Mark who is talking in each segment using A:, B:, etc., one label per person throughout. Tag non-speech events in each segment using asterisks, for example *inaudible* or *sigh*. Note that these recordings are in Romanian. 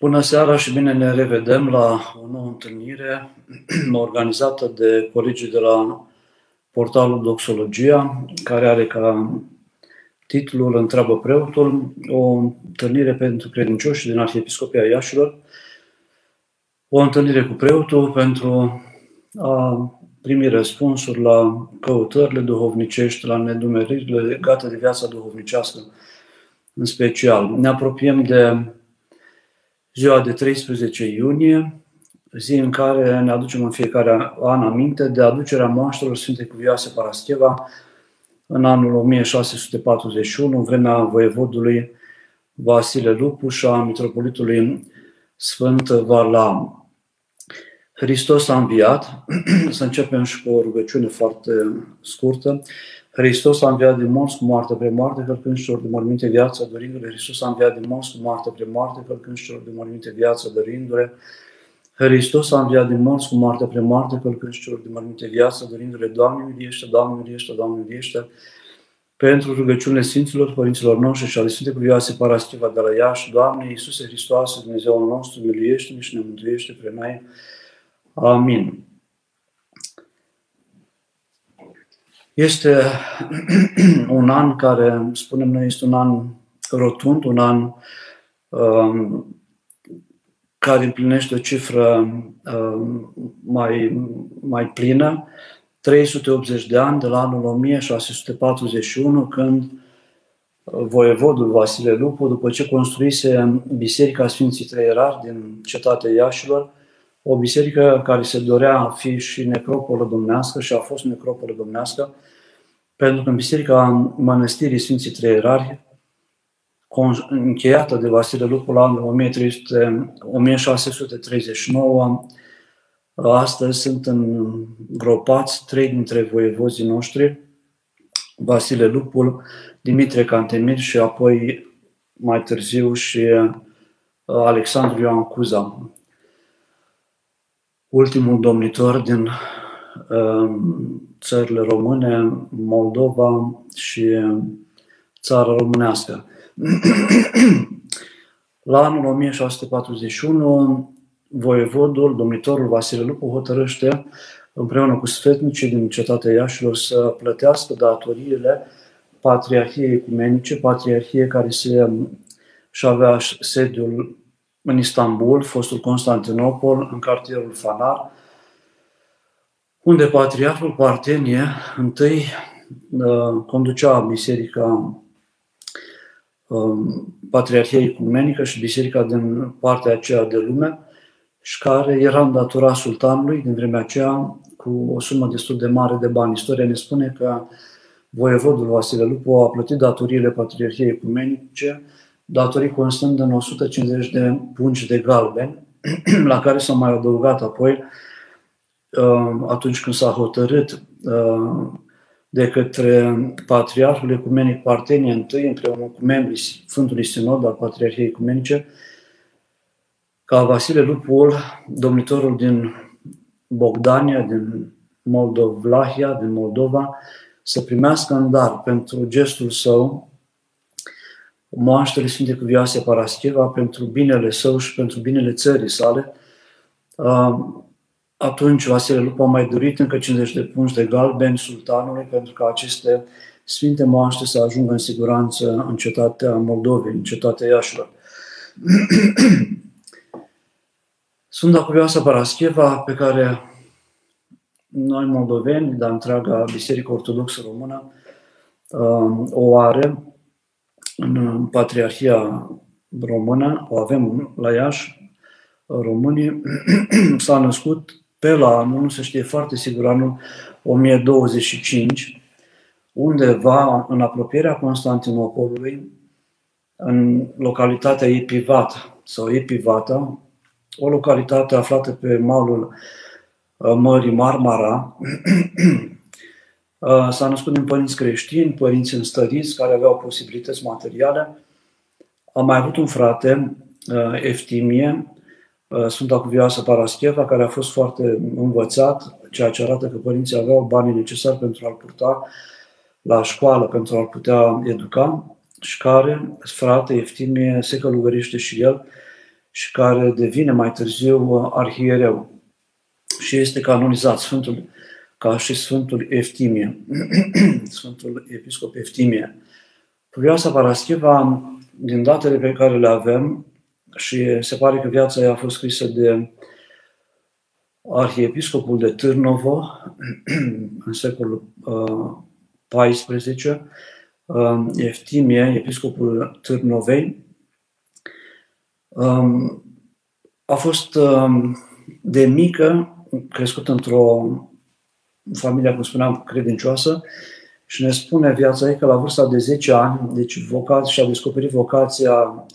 A: Bună seara și bine ne revedem la o nouă întâlnire *clears throat* organizată de colegii de la portalul Doxologia, care are ca titlul Întreabă preotul, o întâlnire pentru credincioși din Arhiepiscopia Iașilor, o întâlnire cu preotul pentru a primi răspunsuri la căutările duhovnicești, la nedumeririle legate de viața duhovnicească în special. Ne apropiem de ziua de 13 iunie, zi în care ne aducem în fiecare an aminte de aducerea moaștelor Sfintei Cuvioase Parascheva în anul 1641, în vremea voievodului Vasile Lupuș și a mitropolitului Sfânt Varlam. Hristos a înviat, *clears throat* să începem și cu o rugăciune foarte scurtă. Hristos a înviat din morți cu moarte pre moarte, călcând celor de morminte viața, dorindu-le. Hristos a înviat din morți cu moarte pre moarte, călcând celor de morminte viața, dorindu-le. Hristos a înviat din morți cu moarte pre moarte, călcând celor de morminte viața, dorindu-le. Doamne, miliește, Doamne, miliește, Doamne, miliește. Pentru rugăciunile Sfinților, Părinților noștri și ale Sfinte Cuvioase Parastiva de la Iași, Doamne, Iisuse Hristoase, Dumnezeul nostru, miliește-ne și ne mântuiește pre noi. Amin. Este *clears throat* un an care, spunem noi, este un an rotund, un an um, care împlinește o cifră um, mai, mai plină, 380 de ani de la anul 1641, când voievodul Vasile Lupu, după ce construise Biserica Sfinții Trei Erari din cetatea Iașilor, o biserică care se dorea a fi și necropolă domnească și a fost necropolă domnească, pentru că în biserica Mănăstirii Sfinții Trei Erari, încheiată de Vasile Lupu la anul 1639, astăzi sunt îngropați trei dintre voievozii noștri, Vasile Lupul, Dimitrie Cantemir și apoi mai târziu și uh, Alexandru Ioan Cuza, ultimul domnitor din um, țările române, Moldova și țara românească. *clears throat* La anul 1641, voievodul, domnitorul Vasile Lupu, hotărăște împreună cu sfetnicii din cetatea Iașilor să plătească datoriile Patriarhiei Ecumenice, Patriarhie care se și avea sediul în Istanbul, fostul Constantinopol, în cartierul Fanar, unde Patriarhul Partenie întâi uh, conducea biserica uh, Patriarhiei Ecumenică și biserica din partea aceea de lume și care era îndatorat sultanului din vremea aceea cu o sumă destul de mare de bani. Istoria ne spune că voievodul Vasile Lupu a plătit datoriile Patriarhiei Ecumenice datorii constând în 150 de pungi de galben, *clears throat* la care s-a mai adăugat apoi, uh, atunci când s-a hotărât uh, de către Patriarhul Ecumenic Partenie întâi, împreună cu membrii Sfântului Sinod al Patriarhiei Ecumenice, ca Vasile Lupul, domnitorul din Bogdania, din Moldovlahia, din Moldova, să primească în dar pentru gestul său moaștele Sfinte Cuvioase Parascheva pentru binele său și pentru binele țării sale. Atunci Vasile Lupu a mai dorit încă 50 de pungi de galbeni sultanului pentru ca aceste sfinte moaște să ajungă în siguranță în cetatea Moldovei, în cetatea Iașilor. *clears throat* Sfânta Cuvioasă Parascheva, pe care noi moldoveni, dar întreaga Biserică Ortodoxă Română, o are, în Patriarhia Română, o avem la Iași, românii, *clears throat* s-a născut pe la anul, nu se știe foarte sigur, anul 1025, undeva în apropierea Constantinopolului, în localitatea Epivat sau Epivata, o localitate aflată pe malul uh, Mării Marmara, Uh, *clears throat* s-a născut din părinți creștini, părinți înstăriți, care aveau posibilități materiale. A mai avut un frate, uh, Eftimie, uh, Sfânta Cuvioasă Parascheva, care a fost foarte învățat, ceea ce arată că părinții aveau banii necesari pentru a-l purta la școală, pentru a-l putea educa și care, frate Eftimie, se călugărește și el și care devine mai târziu arhiereu și este canonizat Sfântul, ca și Sfântul Eftimie, *clears throat* Sfântul Episcop Eftimie. Puvioasa Parascheva, din datele pe care le avem, și se pare că viața ei a fost scrisă de arhiepiscopul de Târnovo *clears throat* în secolul XIV, uh, Eftimie, episcopul Târnovei, um, a fost um, de mică crescut într-o familie, cum spuneam, credincioasă și ne spune viața ei că la vârsta de 10 ani, deci vocația, și-a descoperit vocația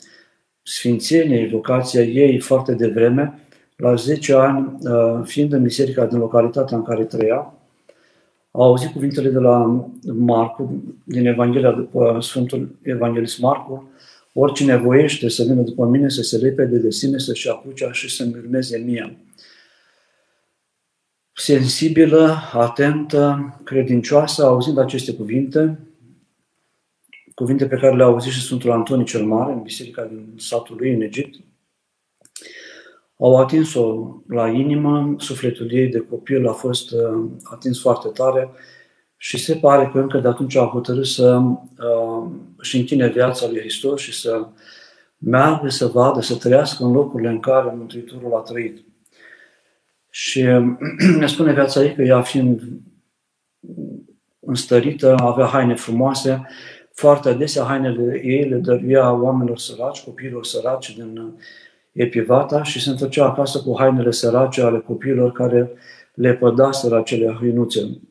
A: sfințeniei, vocația ei foarte devreme, la 10 ani, uh, fiind în biserica din localitatea în care trăia, a auzit cuvintele de la Marcu, din Evanghelia după Sfântul Evanghelist Marcu, oricine voiește să vină după mine, să se repede de sine, să-și apuce și să-mi urmeze mie sensibilă, atentă, credincioasă, auzind aceste cuvinte, cuvinte pe care le-a auzit și Sfântul Antonie cel Mare în biserica din satul lui în Egipt, au atins-o la inimă, sufletul ei de copil a fost uh, atins foarte tare și se pare că încă de atunci a hotărât să uh, își închine viața lui Hristos și să meargă, să vadă, să trăiască în locurile în care Mântuitorul a trăit. Și *clears throat* ne spune viața ei că ea fiind înstărită, avea haine frumoase, foarte adesea hainele ei le dăruia oamenilor săraci, copiilor săraci din Epivata și se întorcea acasă cu hainele sărace ale copiilor care le pădaseră acele hăinuțe.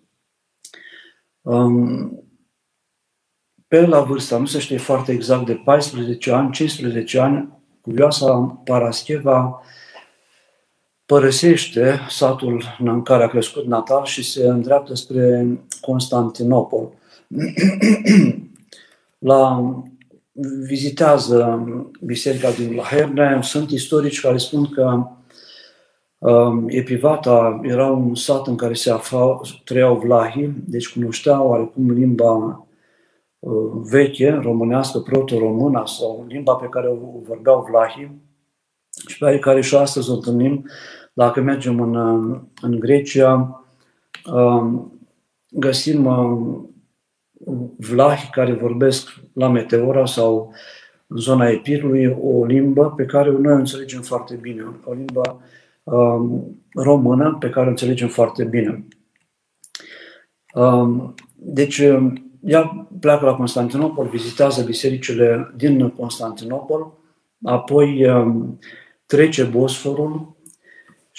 A: Um, pe la vârsta, nu se știe foarte exact, de 14 ani, 15 ani, cuvioasa Parascheva părăsește satul în care a crescut natal și se îndreaptă spre Constantinopol. *clears throat* La vizitează biserica din Laherne. Sunt istorici care spun că um, Epivata era un sat în care se aflau, trăiau vlahii, deci cunoșteau oarecum limba uh, veche, românească, proto-română sau limba pe care o vorbeau vlahii și pe care și astăzi o întâlnim dacă mergem în, în Grecia, um, găsim um, vlahi care vorbesc la Meteora sau în zona Epirului o limbă pe care noi o înțelegem foarte bine, o limbă um, română pe care o înțelegem foarte bine. Deci, ea pleacă la Constantinopol, vizitează bisericile din Constantinopol, apoi trece Bosforul,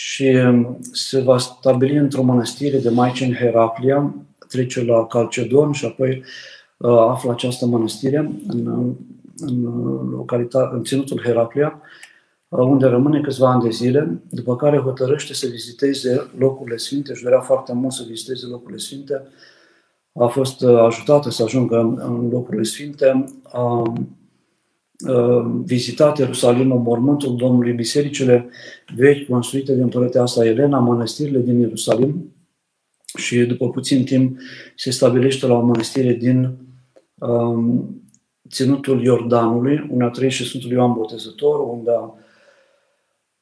A: și um, se va stabili într-o mănăstire de Maici în Heraclia, trece la Calcedon și apoi uh, află această mănăstire în, în, localitate, în ținutul Heraclia, uh, unde rămâne câțiva ani de zile, după care hotărăște să viziteze locurile sfinte, și dorea foarte mult să viziteze locurile sfinte, a fost uh, ajutată să ajungă în locurile sfinte, a Uh, vizitat Ierusalimul, mormântul Domnului, bisericile vechi construite de împărăteasa Elena, mănăstirile din Ierusalim. Și după puțin timp se stabilește la o mănăstire din um, ținutul Iordanului, unde a trăit și Sfântul Ioan Botezător, unde a,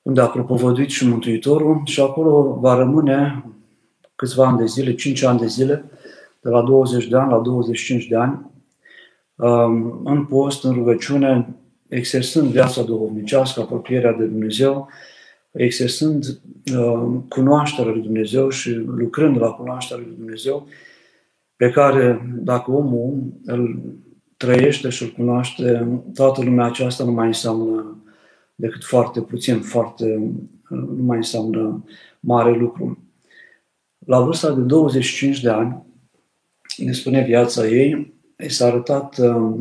A: unde a propovăduit și Mântuitorul. Și acolo va rămâne câțiva ani de zile, 5 ani de zile, de la 20 de ani la 25 de ani, Um, în post, în rugăciune, exersând viața duhovnicească, apropierea de Dumnezeu, exersând um, cunoașterea lui Dumnezeu și lucrând la cunoașterea lui Dumnezeu, pe care, dacă omul îl trăiește și îl cunoaște, toată lumea aceasta nu mai înseamnă decât foarte puțin, foarte, nu mai înseamnă mare lucru. La vârsta de 25 de ani, ne spune viața ei, i s-a arătat uh,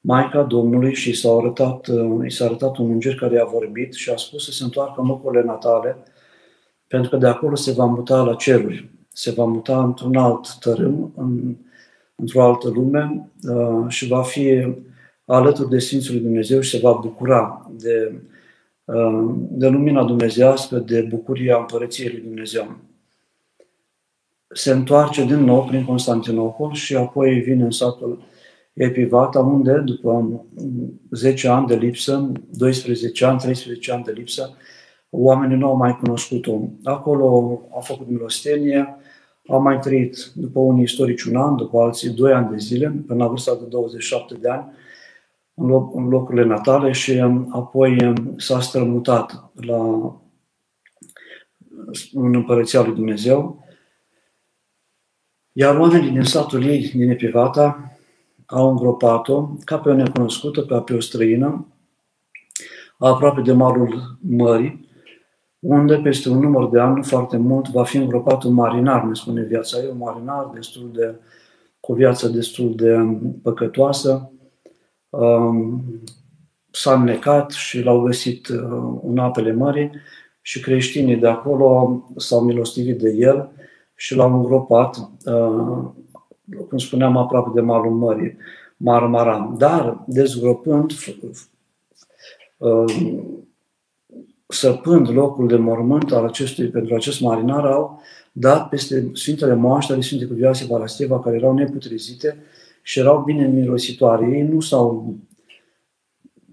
A: Maica Domnului și s-a arătat, uh, i s-a arătat un înger care i-a vorbit și a spus să se întoarcă în locurile natale, pentru că de acolo se va muta la ceruri, se va muta într-un alt tărâm, în, într-o altă lume uh, și va fi alături de Sfințul lui Dumnezeu și se va bucura de, de lumina dumnezească, de bucuria Împărăției lui Dumnezeu se întoarce din nou prin Constantinopol și apoi vine în satul Epivata, unde, după 10 ani de lipsă, 12 ani, 13 ani de lipsă, oamenii nu au mai cunoscut-o. Acolo a făcut milostenie, a mai trăit după unii istorici un an, după alții doi ani de zile, până la vârsta de 27 de ani, în, loc, în locurile natale și um, apoi um, s-a strămutat la, în Împărăția lui Dumnezeu. Iar oamenii din satul ei, din Epivata, au îngropat-o ca pe o necunoscută, ca pe o străină, aproape de malul mării, unde peste un număr de ani, foarte mult, va fi îngropat un marinar, ne spune viața ei, un marinar destul de, cu o viață destul de păcătoasă, um, s-a înnecat și l-au găsit uh, în apele mării și creștinii de acolo s-au milostivit de el și l-au îngropat, uh, cum spuneam, aproape de malul mării, Marmara. Dar, dezgropând, uh, săpând locul de mormânt al acestui, pentru acest marinar, au dat peste Sfintele Moaște ale Sfintei Cuvioase Parasteva, care erau neputrezite și erau bine mirositoare. Ei nu s-au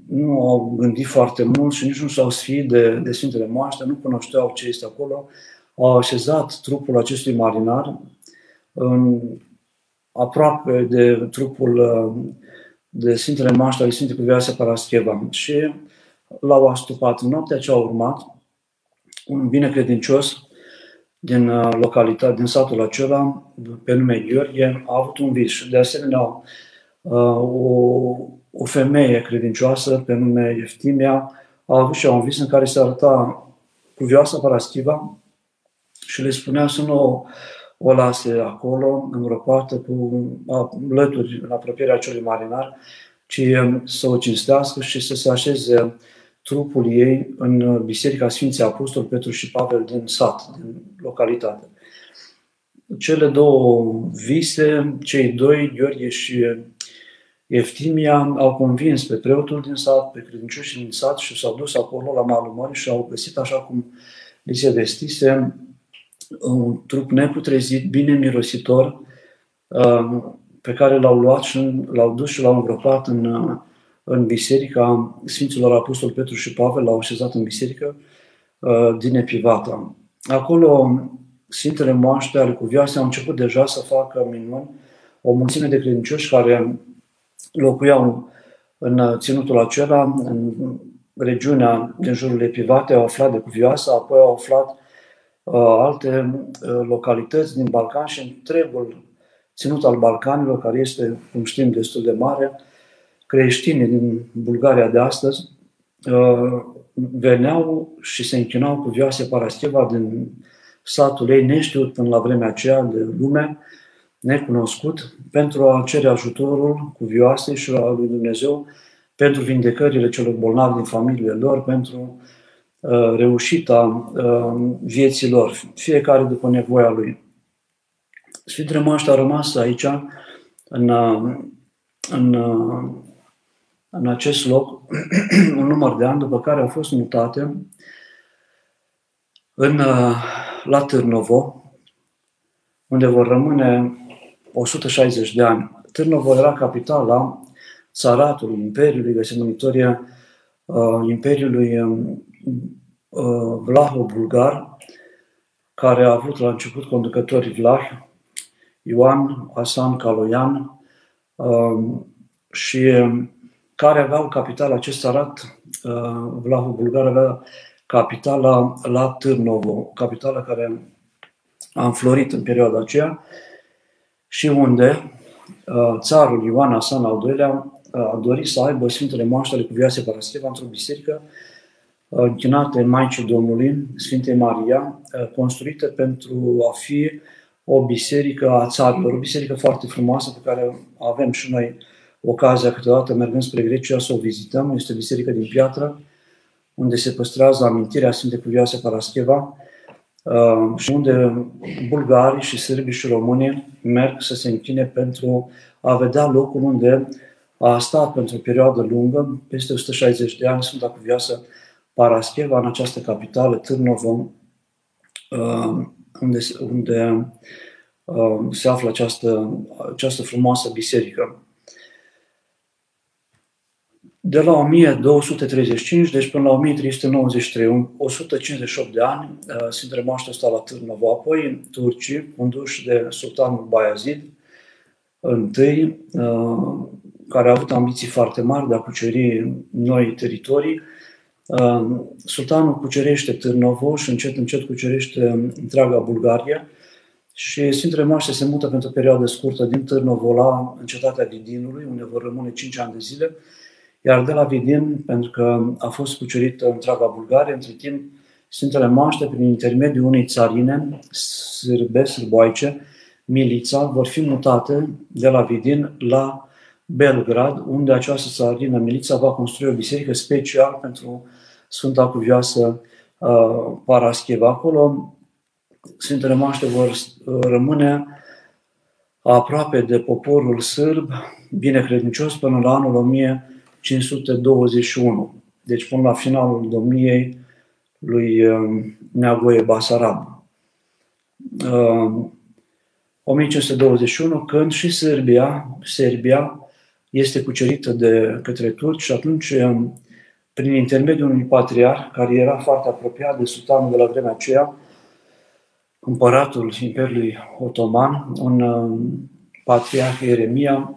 A: nu au gândit foarte mult și nici nu s-au sfiit de, de Sfintele Moaște, nu cunoșteau ce este acolo. Au așezat trupul acestui marinar în, aproape de trupul de Sfintele Moaște ale Sfintei Cuvioase Parascheva și l-au astupat. În noaptea ce a urmat, un binecredincios din uh, localitate, din satul acela, pe nume Gheorghe, a avut un vis și de asemenea uh, o, o femeie credincioasă pe nume Eftimia a avut și un vis în care se arăta cuvioasa Paraschiva și le spunea să nu o lase acolo, îngropată cu lături în apropierea acelui marinar, ci um, să o cinstească și să se așeze trupul ei în Biserica Sfinții Apostol Petru și Pavel din sat, din localitate. Cele două vise, cei doi, Gheorghe și Eftimia, au convins pe preotul din sat, pe credincioșii din sat și s-au dus acolo la malul mării și au găsit, așa cum li se vestise, un trup neputrezit, bine mirositor, um, pe care l-au luat și l-au dus și l-au îngropat în în biserica Sfinților Apostol Petru și Pavel l-au așezat în biserică uh, din Epivata. Acolo Sfintele Moaște ale Cuvioase au început deja să facă minuni o mulțime de credincioși care locuiau în ținutul acela, în regiunea din jurul Epivate, au aflat de Cuvioasă, apoi au aflat uh, alte uh, localități din Balcan și întregul ținut al Balcanilor, care este, cum știm, destul de mare, creștinii din Bulgaria de astăzi uh, veneau și se închinau cu vioase Parascheva din satul ei, neștiut până la vremea aceea de lume, necunoscut, pentru a cere ajutorul cu vioase și la lui Dumnezeu pentru vindecările celor bolnavi din familiile lor, pentru uh, reușita uh, vieții lor, fiecare după nevoia lui. Sfintele Moaște a rămas aici, în, uh, în uh, în acest loc *clears throat* un număr de ani, după care au fost mutate în, uh, la Târnovo, unde vor rămâne 160 de ani. Târnovo era capitala țaratului Imperiului, găsim în istoria uh, Imperiului um, uh, Vlaho-Bulgar, care a avut la început conducătorii Vlahi, Ioan, Asan, Caloian uh, și um, care aveau capital, acest sarat, uh, Vlahu Bulgar avea capitala la Târnovo, capitala care a înflorit în perioada aceea și unde uh, țarul Ioan Asan al II-lea uh, a dorit să aibă Sfintele Moaștele cu viață Parascheva într-o biserică închinată Maicii Domnului, Sfintei Maria, construită pentru a fi o biserică a țarilor, o biserică foarte frumoasă pe care avem și noi ocazia câteodată mergând spre Grecia să o vizităm. Este o biserică din piatră, unde se păstrează amintirea Sfintei Cuvioase Parascheva uh, și unde bulgarii și sârbii și românii merg să se închine pentru a vedea locul unde a stat pentru o perioadă lungă, peste 160 de ani, Sfânta Cuvioasă Parascheva, în această capitală, Târnovă, uh, unde, unde uh, se află această, această frumoasă biserică. de la 1235, deci până la 1393, 158 de ani, uh, Sfintele Moaște ăsta la Târnăvu, apoi turcii, conduși de sultanul Bayazid, întâi, uh, care a avut ambiții foarte mari de a cuceri noi teritorii, uh, sultanul cucerește Târnovo și încet, încet cucerește întreaga Bulgaria. Și Sfintele Moaște se mută pentru o perioadă scurtă din Târnovo la în cetatea Vidinului, unde vor rămâne 5 ani de zile, iar de la Vidin, pentru că a fost cucerită întreaga Bulgaria, între timp, Sfintele Moaște, prin intermediul unei țarine sârbe, sârboaice, Milița, vor fi mutate de la Vidin la Belgrad, unde această țarină, Milița, va construi o biserică special pentru Sfânta Cuvioasă uh, Parascheva. Acolo Sfintele Moaște vor uh, rămâne aproape de poporul sârb, binecredincios, până la anul 1000 521, deci până la finalul domniei lui um, Neagoe Basarab. 1521, um, când și Serbia, Serbia este cucerită de către turci și atunci, um, prin intermediul unui patriar care era foarte apropiat de sultanul de la vremea aceea, împăratul Imperiului Otoman, un patriarh Ieremia,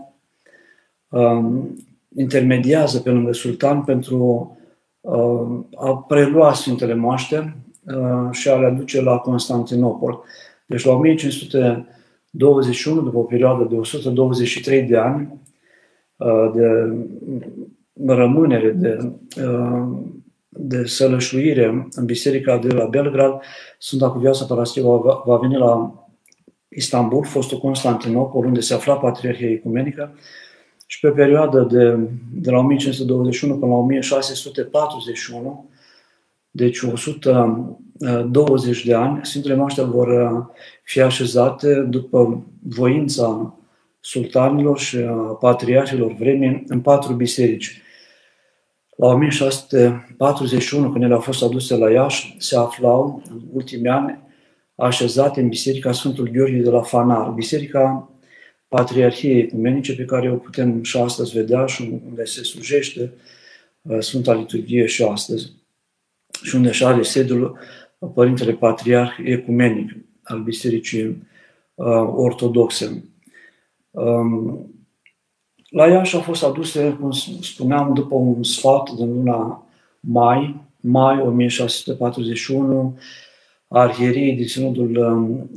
A: intermediază pe lângă sultan pentru uh, a prelua Sfintele Moaște uh, și a le aduce la Constantinopol. Deci la 1521, după o perioadă de 123 de ani uh, de rămânere, de, de sălășuire în biserica de la Belgrad, Sfânta Cuvioasă Parascheva va, va veni la Istanbul, fostul Constantinopol, unde se afla Patriarhia Ecumenică, și pe perioada de, de la 1521 până la 1641, deci 120 de ani, Sfintele Moaște vor uh, fi așezate după voința sultanilor și a patriarhilor vremii în patru biserici. La 1641, când ele au fost aduse la Iași, se aflau în ultimii ani așezate în Biserica Sfântul Gheorghe de la Fanar, biserica Patriarhiei Ecumenice pe care o putem și astăzi vedea și unde se slujește uh, Sfânta Liturghie și astăzi și unde și are sediul Părintele Patriarh Ecumenic al Bisericii uh, Ortodoxe. Um, la Iași au fost aduse, cum spuneam, după un sfat din luna mai, mai 1641, arhierii din Sinodul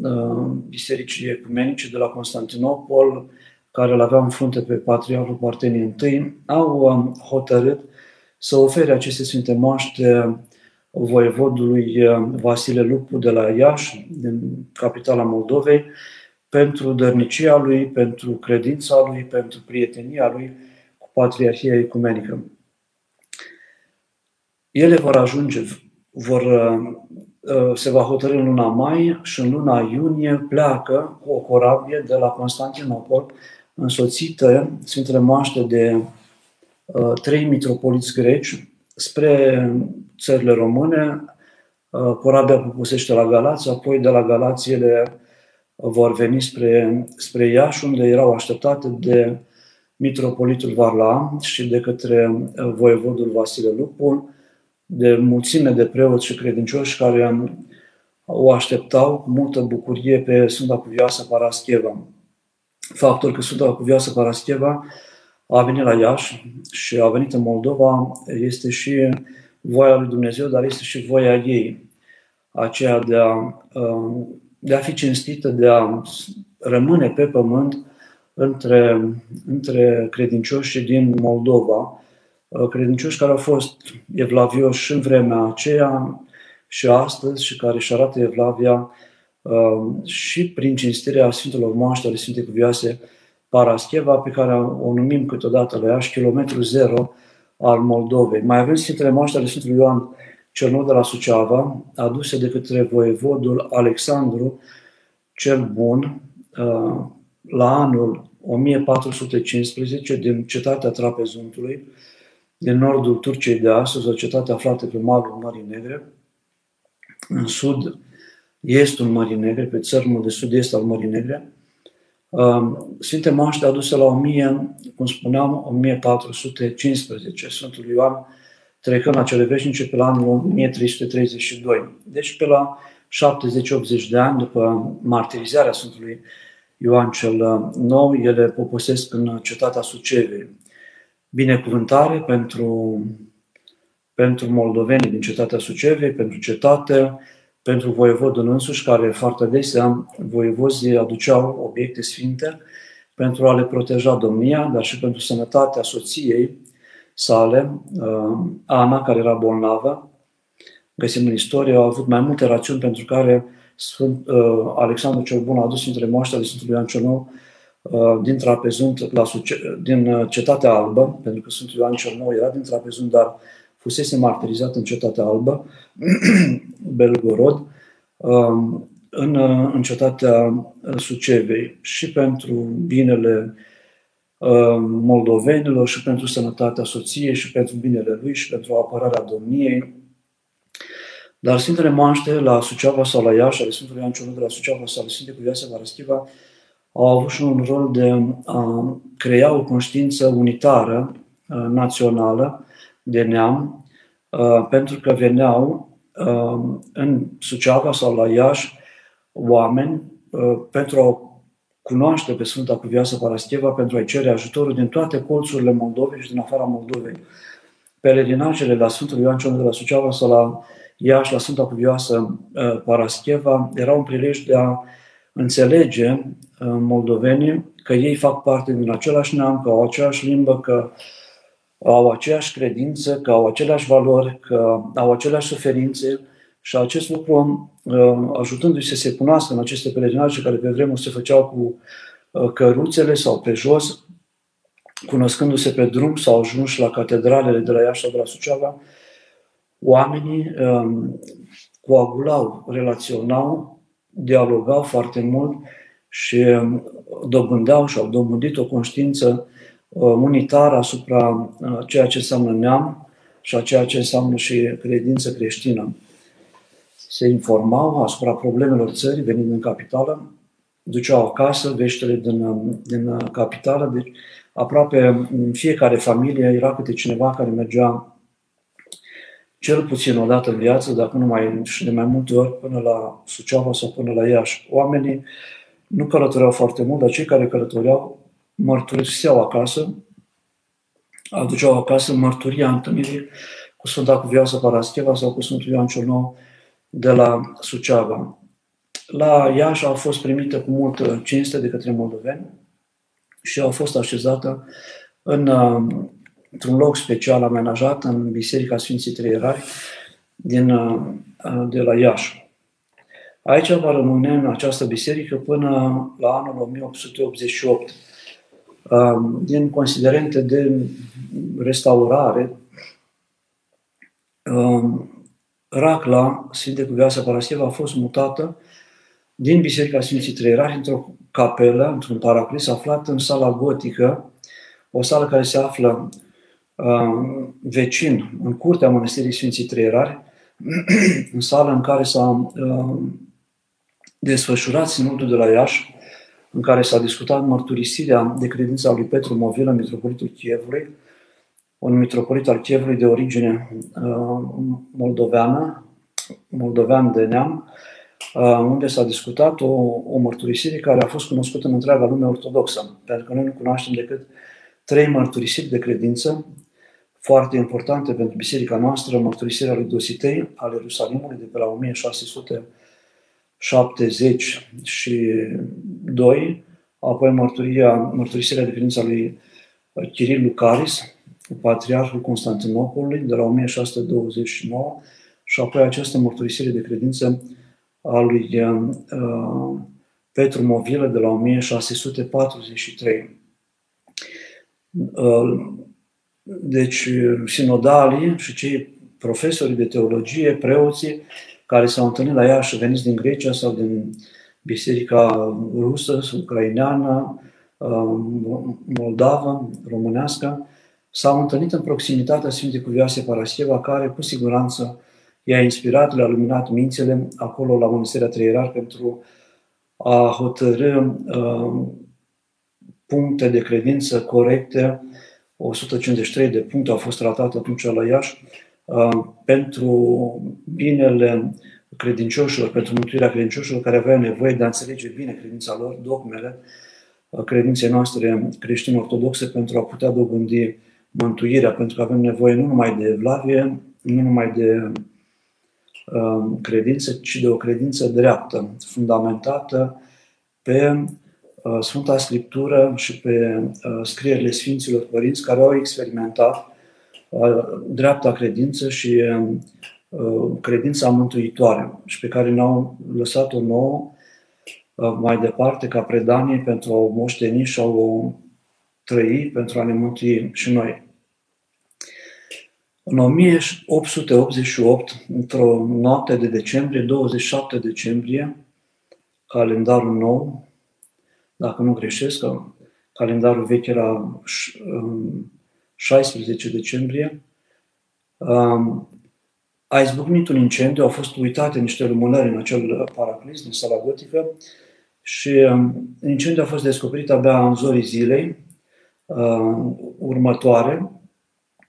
A: uh, Bisericii Ecumenice de la Constantinopol, care îl aveau în frunte pe Patriarhul Partenii I, au um, hotărât să ofere aceste Sfinte Moaște voievodului uh, Vasile Lupu de la Iași, din capitala Moldovei, pentru dărnicia lui, pentru credința lui, pentru prietenia lui cu Patriarhia Ecumenică. Ele vor ajunge, vor uh, Uh, se va hotărâ în luna mai și în luna iunie pleacă cu o corabie de la Constantinopol, însoțită Sfintele Moaște de uh, trei mitropoliți greci spre țările române. Uh, corabia pupusește la Galați, apoi de la Galați ele vor veni spre, spre Iași, unde erau așteptate de mitropolitul Varla și de către voievodul Vasile Lupul, de mulțime de preoți și credincioși care o așteptau cu multă bucurie pe Sfânta Cuvioasă Parascheva. Faptul că Sfânta Cuvioasă Parascheva a venit la Iași și a venit în Moldova este și voia lui Dumnezeu, dar este și voia ei, aceea de a, de a fi cinstită, de a rămâne pe pământ între, între credincioșii din Moldova, Uh, credincioși care au fost evlavioși în vremea aceea și astăzi și care își arată evlavia uh, și prin cinstirea Sfintelor Moaște ale Sfintei Cuvioase Parascheva, pe care o numim câteodată la Iași, kilometru zero al Moldovei. Mai avem Sfintele Moaște ale Sfântului Ioan cel de la Suceava, aduse de către voievodul Alexandru cel Bun uh, la anul 1415 din cetatea Trapezuntului, din nordul Turciei de astăzi, o cetate aflată pe malul Mării Negre, în sud, estul Mării Negre, pe țărmul de sud-est al Mării Negre, Sfinte Moaște aduse la 1000, cum spuneam, 1415, Sfântul Ioan trecând la cele veșnice pe la anul 1332. Deci pe la 70-80 de ani după martirizarea Sfântului Ioan cel Nou, ele poposesc în cetatea Sucevei. Binecuvântare pentru, pentru moldovenii din cetatea Sucevei, pentru cetate, pentru voievodul însuși, care foarte adesea voievozii aduceau obiecte sfinte pentru a le proteja domnia, dar și pentru sănătatea soției sale, uh, Ana, care era bolnavă. Găsim în istorie, au avut mai multe rațiuni pentru care Sfânt, uh, Alexandru cel Bun a adus între moaștele Sfântului Ioan cel Nou uh, din Trapezunt, la, din Cetatea Albă, pentru că Sfântul Ioan cel Nou era din Trapezunt, dar fusese martirizat în Cetatea Albă, *clears throat* Belgorod, um, în, în Cetatea Sucevei și pentru binele um, moldovenilor și pentru sănătatea soției și pentru binele lui și pentru apărarea domniei. Dar Sfintele Moaște la Suceava sau la Iași, ale Sfântului Ioan Cionu de la Suceava sau ale Sfintei Cuvioase Varaschiva, au avut și un rol de a crea o conștiință unitară, uh, națională, de neam, uh, pentru că veneau uh, în Suceava sau la Iași oameni uh, pentru a cunoaște pe Sfânta Cuvioasă Parascheva, pentru a-i cere ajutorul din toate colțurile Moldovei și din afara Moldovei. Peregrinajele la Sfântul Ioan Cionu de la Suceava sau la Iași, la Sfânta Cuvioasă Parascheva, erau un prilej de a înțelege moldovenii că ei fac parte din același neam, că au aceeași limbă, că au aceeași credință, că au aceleași valori, că au aceleași suferințe și acest lucru, uh, ajutându-i să se cunoască în aceste pelerinaje care pe vremuri se făceau cu uh, căruțele sau pe jos, cunoscându-se pe drum sau ajuns la catedralele de la Iași sau de la Suceava, oamenii um, coagulau, relaționau, dialogau foarte mult și um, dobândeau și au dobândit o conștiință Uh, unitar asupra uh, ceea ce înseamnă neam și a ceea ce înseamnă și credință creștină. Se informau asupra problemelor țării venind în capitală, duceau acasă veștile din, uh, din capitală, deci aproape în fiecare familie era câte cineva care mergea cel puțin o dată în viață, dacă nu mai și de mai multe ori, până la Suceava sau până la Iași. Oamenii nu călătoreau foarte mult, dar cei care călătoreau mărturiseau acasă, aduceau acasă mărturia întâlnirii cu Sfânta Cuvioasă Parascheva sau cu Sfântul Ioan cel Nou de la Suceava. La Iași au fost primite cu multă cinste de către moldoveni și au fost așezată în, într-un loc special amenajat în Biserica Sfinții Trei Erari din, de la Iași. Aici va rămâne în această biserică până la anul 1888 din considerente de restaurare, Racla, Sfinte Cuvioasa Parascheva, a fost mutată din Biserica Sfinții Trei într-o capelă, într-un paraclis aflat în sala gotică, o sală care se află uh, vecin, în curtea Mănăstirii Sfinții Trei *clears throat* în sală în care s-a uh, desfășurat Sinodul de la Iași, în care s-a discutat mărturisirea de credință a lui Petru Movilă, mitropolitul Chievului, un mitropolit al Chievului de origine uh, moldoveană, moldovean de neam, uh, unde s-a discutat o, o mărturisire care a fost cunoscută în întreaga lume ortodoxă, pentru că noi nu cunoaștem decât trei mărturisiri de credință foarte importante pentru biserica noastră, mărturisirea lui Dositei al Ierusalimului de pe la 1600 72, apoi mărturia, mărturisirea de credință a lui Chiril Lucaris, patriarhul Constantinopolului, de la 1629, și apoi această mărturisire de credință a lui uh, Petru Movilă de la 1643. Uh, deci, sinodalii și cei profesori de teologie, preoții, care s-au întâlnit la ea și veniți din Grecia sau din biserica rusă, ucraineană, um, moldavă, românească, s-au întâlnit în proximitatea Sfintei Cuvioase Parascheva, care cu siguranță i-a inspirat, le-a luminat mințele acolo la Mănăstirea Treierar pentru a hotărâ uh, puncte de credință corecte, 153 de puncte au fost tratate atunci la Iași, pentru binele credincioșilor, pentru mântuirea credincioșilor care aveau nevoie de a înțelege bine credința lor, dogmele credinței noastre creștine-ortodoxe pentru a putea dobândi mântuirea, pentru că avem nevoie nu numai de evlavie, nu numai de uh, credință, ci de o credință dreaptă, fundamentată pe uh, Sfânta Scriptură și pe uh, scrierile Sfinților Părinți care au experimentat uh, dreapta credință și uh, credința mântuitoare și pe care ne-au lăsat-o nouă uh, mai departe ca predanie pentru a o moșteni și a o trăi, pentru a ne mântui și noi. În 1888, într-o noapte de decembrie, 27 decembrie, calendarul nou, dacă nu greșesc, calendarul vechi era 16 decembrie, a izbucnit un incendiu, au fost uitate niște lumânări în acel paraclis din sala gotică și incendiul a fost descoperit abia în zorii zilei următoare,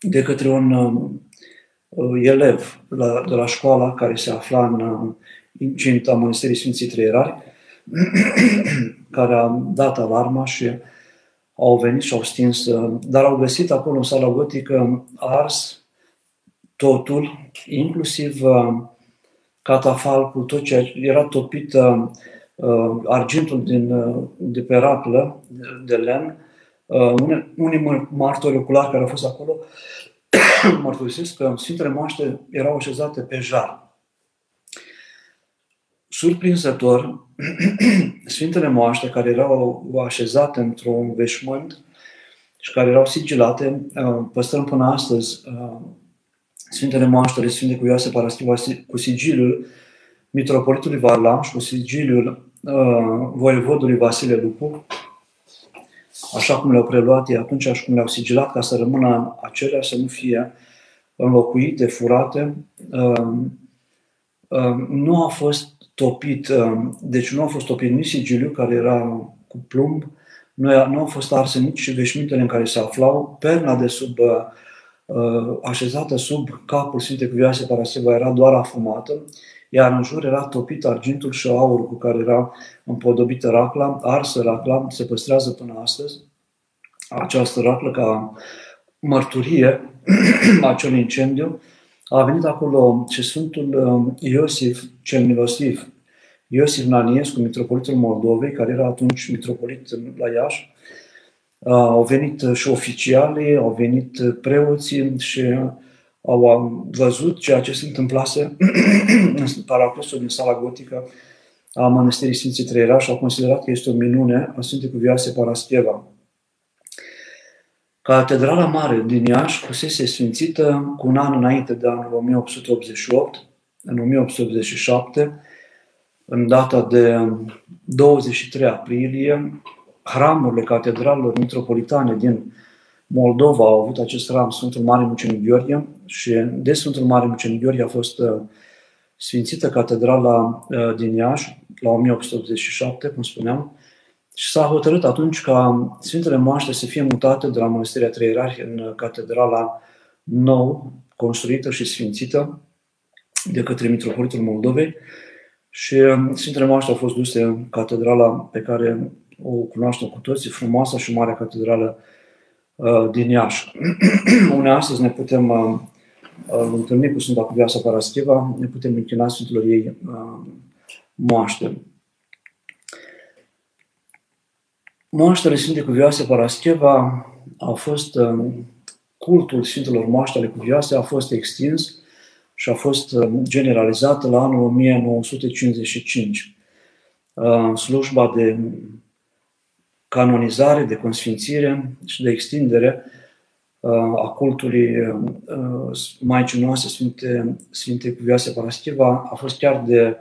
A: de către un uh, elev la, de la școala care se afla în uh, incinta Mănăstirii Sfinții Treierari, *clears throat* care a dat alarma și au venit și au stins, uh, dar au găsit acolo în sala gotică ars totul, inclusiv uh, catafalcul, tot ce era topit, uh, argintul din, uh, de pe raclă, de, de lemn, Uh, unii, unii martori oculari care au fost acolo *coughs* mărturisesc că Sfintele Moaște erau așezate pe jar. Surprinzător, *coughs* Sfintele Moaște, care erau așezate într-un veșmânt și care erau sigilate, uh, păstrăm până astăzi uh, Sfintele Moaștere Sfinte Cuioase Paraschiva cu sigiliul Mitropolitului Varlam și cu sigiliul uh, voievodului Vasile Lupu, așa cum le-au preluat ei atunci și cum le-au sigilat ca să rămână acelea, să nu fie înlocuite, furate. Um, um, nu a fost topit, um, deci nu a fost topit nici sigiliul care era cu plumb, nu, nu au fost arse nici veșmintele în care se aflau, perna de sub, uh, uh, așezată sub capul Sfintei Cuvioase Paraseva era doar afumată, iar în jur era topit argintul și aurul cu care era împodobită racla, arsă racla, se păstrează până astăzi. Această raclă ca mărturie a acelui incendiu, a venit acolo și Sfântul um, Iosif cel Milosiv, Iosif Naniescu, mitropolitul Moldovei, care era atunci mitropolit la Iași, au venit și oficialii, au venit preoții și au văzut ceea ce se întâmplase *clears throat* în paraclisul din sala gotică a Mănăstirii Sfinții Trăiera și au considerat că este o minune a Sfintei Cuvioase Parascheva. Catedrala Mare din Iași fusese sfințită cu un an înainte de anul 1888, în 1887, în data de 23 aprilie, hramurile catedralelor metropolitane din Moldova au avut acest ram Sfântul Mare Mucenic Gheorghe și de Sfântul Mare Mucenic Gheorghe a fost uh, sfințită catedrala uh, din Iași la 1887, cum spuneam, și s-a hotărât atunci ca Sfintele Moaște să fie mutate de la Mănăstirea Trei Ierarhi în catedrala nou, construită și sfințită de către Mitropolitul Moldovei. Și uh, Sfintele Moaște au fost duse în catedrala pe care o cunoaștem cu toții, frumoasa și mare catedrală Uh, din Iași. *clears throat* Unde astăzi ne putem uh, uh, întâlni cu Sfânta Cuvioasă Parascheva, ne putem închina Sfântelor ei moaște. Moaștele Sfinte Cuvioase Parascheva a fost, cultul Sfintelor Moaște ale Cuvioase a fost extins și a fost generalizat la anul 1955. Slujba de canonizare, de consfințire și de extindere uh, a cultului uh, Maicii noastre, Sfinte, Sfinte Cuvioase Paraschiva, a fost chiar de,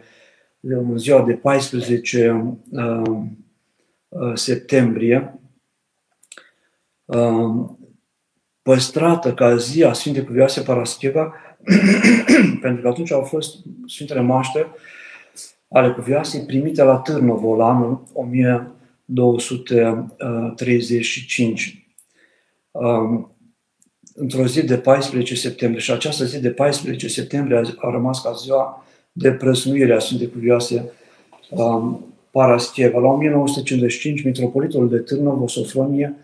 A: de în ziua de 14 uh, septembrie, păstrată ca zi a Sfinte Cuvioase Paraschiva, *clears throat* pentru că atunci au fost Sfintele Maște ale Cuvioasei primite la Târnovo, la anul 1000 235. Um, într-o zi de 14 septembrie și această zi de 14 septembrie a rămas ca ziua de prăznuire a Sfintei Cuvioase um, Parascheva. La 1955, mitropolitul de Târnov, Sofronie,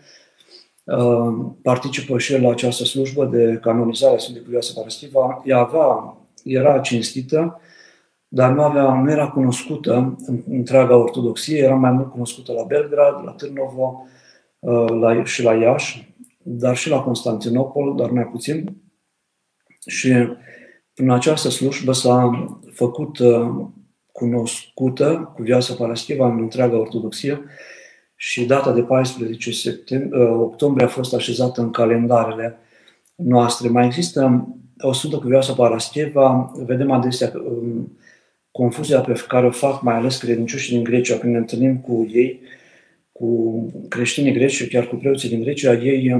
A: um, participă și el la această slujbă de canonizare a Sfintei Cuvioase Parascheva. Ea avea, era cinstită, dar nu, avea, nu era cunoscută în întreaga ortodoxie, era mai mult cunoscută la Belgrad, la Târnovo uh, la, și la Iași, dar și la Constantinopol, dar mai puțin. Și prin această slujbă s-a făcut uh, cunoscută cu viața Paraschiva în întreaga ortodoxie și data de 14 septembrie, uh, octombrie a fost așezată în calendarele noastre. Mai există o Sfântă Cuvioasă Parascheva, vedem adesea um, confuzia pe care o fac mai ales credincioșii din Grecia când ne întâlnim cu ei, cu creștinii greci și chiar cu preoții din Grecia, ei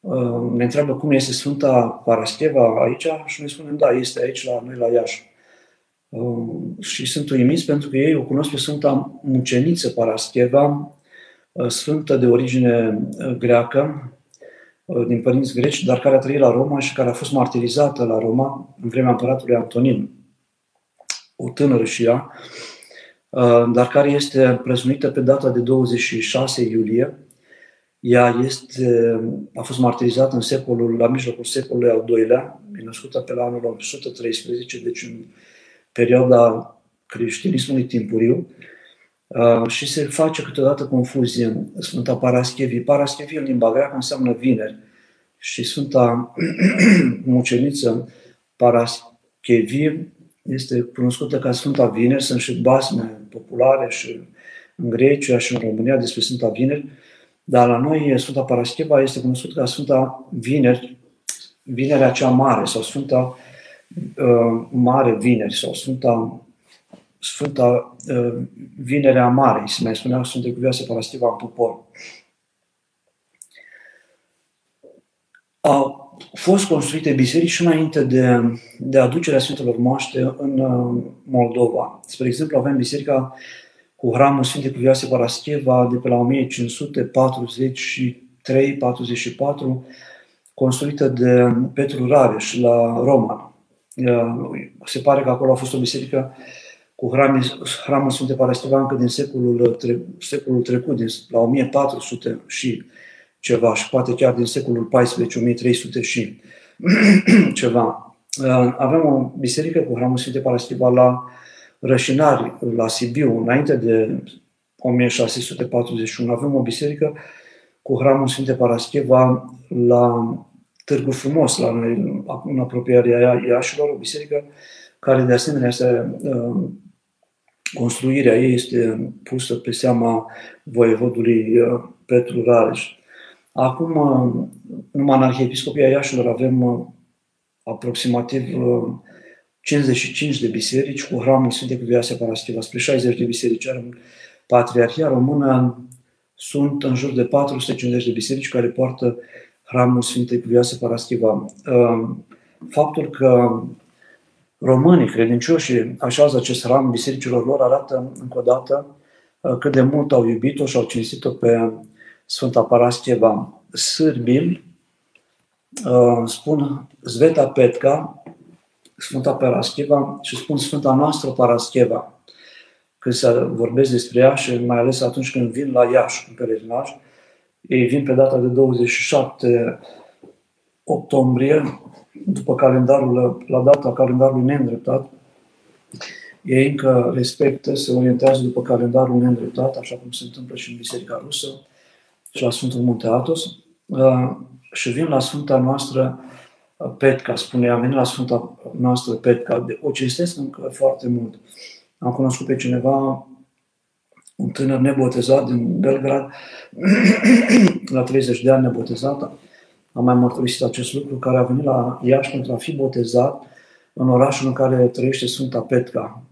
A: uh, ne întreabă cum este Sfânta Parascheva aici și noi spunem, da, este aici la noi la Iași. Uh, și sunt uimiți pentru că ei o cunosc pe Sfânta Muceniță Parascheva, uh, sfântă de origine greacă, din părinți greci, dar care a trăit la Roma și care a fost martirizată la Roma în vremea împăratului Antonin o tânără și ea, uh, dar care este prezumită pe data de 26 iulie. Ea este, a fost martirizată în secolul, la mijlocul secolului al doilea, e născută pe la anul 113, deci în perioada creștinismului timpuriu, uh, și se face câteodată confuzie în Sfânta Paraschevie. Paraschevie în limba greacă înseamnă vineri și Sfânta *clears throat* Muceniță Paraschevie este cunoscută ca Sfânta Vineri, sunt și basme populare și în Grecia și în România despre Sfânta Vineri, dar la noi Sfânta Parascheva este cunoscută ca Sfânta Vineri, Vinerea cea mare sau Sfânta uh, Mare Vineri sau Sfânta, Sfânta uh, Vinerea Mare, se mai spunea Sfânta Cuvioasă Parascheva în popor. Uh, fost construite biserici și înainte de, de aducerea Sfintelor Moaște în uh, Moldova. Spre exemplu, avem biserica cu hramul Sfinte Cuvioase Parascheva de pe la 1543-44, construită de Petru Rareș la Roma. Uh, se pare că acolo a fost o biserică cu hramul, hramul Sfinte Parascheva încă din secolul, secolul trecut, din, la 1400 și ceva și poate chiar din secolul XIV, 1300 și *clears throat* ceva. Uh, avem o biserică cu Hramul Sfinte Paraschiva la Rășinari, la Sibiu, înainte de 1641. Avem o biserică cu Hramul Sfinte Paraschiva la Târgu Frumos, la, în apropierea Iașilor, o biserică care de asemenea este uh, construirea ei este pusă pe seama voievodului uh, Petru Rareș. Acum, numai în Arhiepiscopia Iașilor avem uh, aproximativ 55 uh, de biserici cu hramul Sfinte Cuvioase Parastiva, spre 60 de biserici. În Patriarhia Română sunt în jur de 450 de biserici care poartă hramul Sfintei Cuvioase Parastiva. Uh, faptul că românii credincioși așează acest hram bisericilor lor arată încă o dată cât de mult au iubit-o și au cinstit-o pe Sfânta Parascheva, sârbil, uh, spun Zveta Petca, Sfânta Parascheva și spun Sfânta noastră Parascheva. Când se vorbesc despre ea și mai ales atunci când vin la Iași în pelerinaj, ei vin pe data de 27 octombrie, după calendarul, la data calendarului neîndreptat, ei încă respectă, se orientează după calendarul neîndreptat, așa cum se întâmplă și în Biserica Rusă, și la Sfântul Munte Atos. Uh, și vin la Sfânta noastră uh, Petca, spune, am venit la Sfânta noastră Petca, o cinstesc încă foarte mult. Am cunoscut pe cineva, un tânăr nebotezat din Belgrad, *coughs* la 30 de ani nebotezat, am mai mărturisit acest lucru, care a venit la Iași pentru a fi botezat în orașul în care trăiește Sfânta Petca,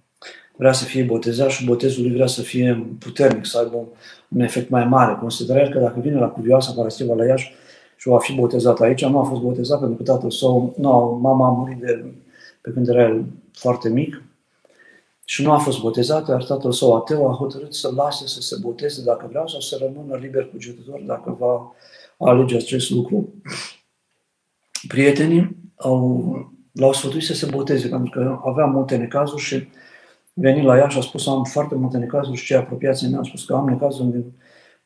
A: vrea să fie botezat și botezul lui vrea să fie puternic, să aibă un efect mai mare. Consideră că dacă vine la cuvioasa Parastiva la Iași și va fi botezat aici, nu a fost botezat pentru că tatăl său, nu, mama a murit de, pe când era el foarte mic și nu a fost botezat, iar tatăl său ateu a hotărât să lase să se boteze dacă vrea sau să rămână liber cugetător dacă va alege acest lucru. Prietenii au, l-au sfătuit să se boteze pentru că avea multe necazuri și venit la ea și a spus am foarte multe necazuri și cei apropiații mei au spus că am necazuri din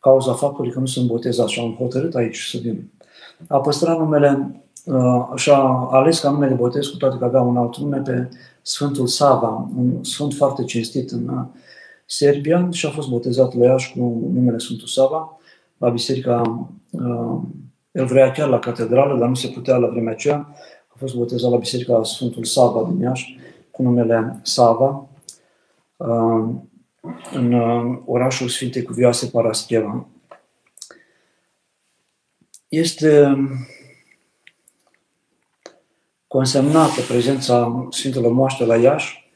A: cauza faptului că nu sunt botezat și am hotărât aici să vin. A păstrat numele uh, și a ales ca nume de botez, cu toate că avea un alt nume, pe Sfântul Sava, un sfânt foarte cinstit în uh, Serbia și a fost botezat la Iași cu numele Sfântul Sava, la biserica, uh, el vrea chiar la catedrală, dar nu se putea la vremea aceea, a fost botezat la biserica Sfântul Sava din Iași, cu numele Sava, în orașul Sfintei Cuvioase Parascheva. Este consemnată prezența Sfintelor Moaște la Iași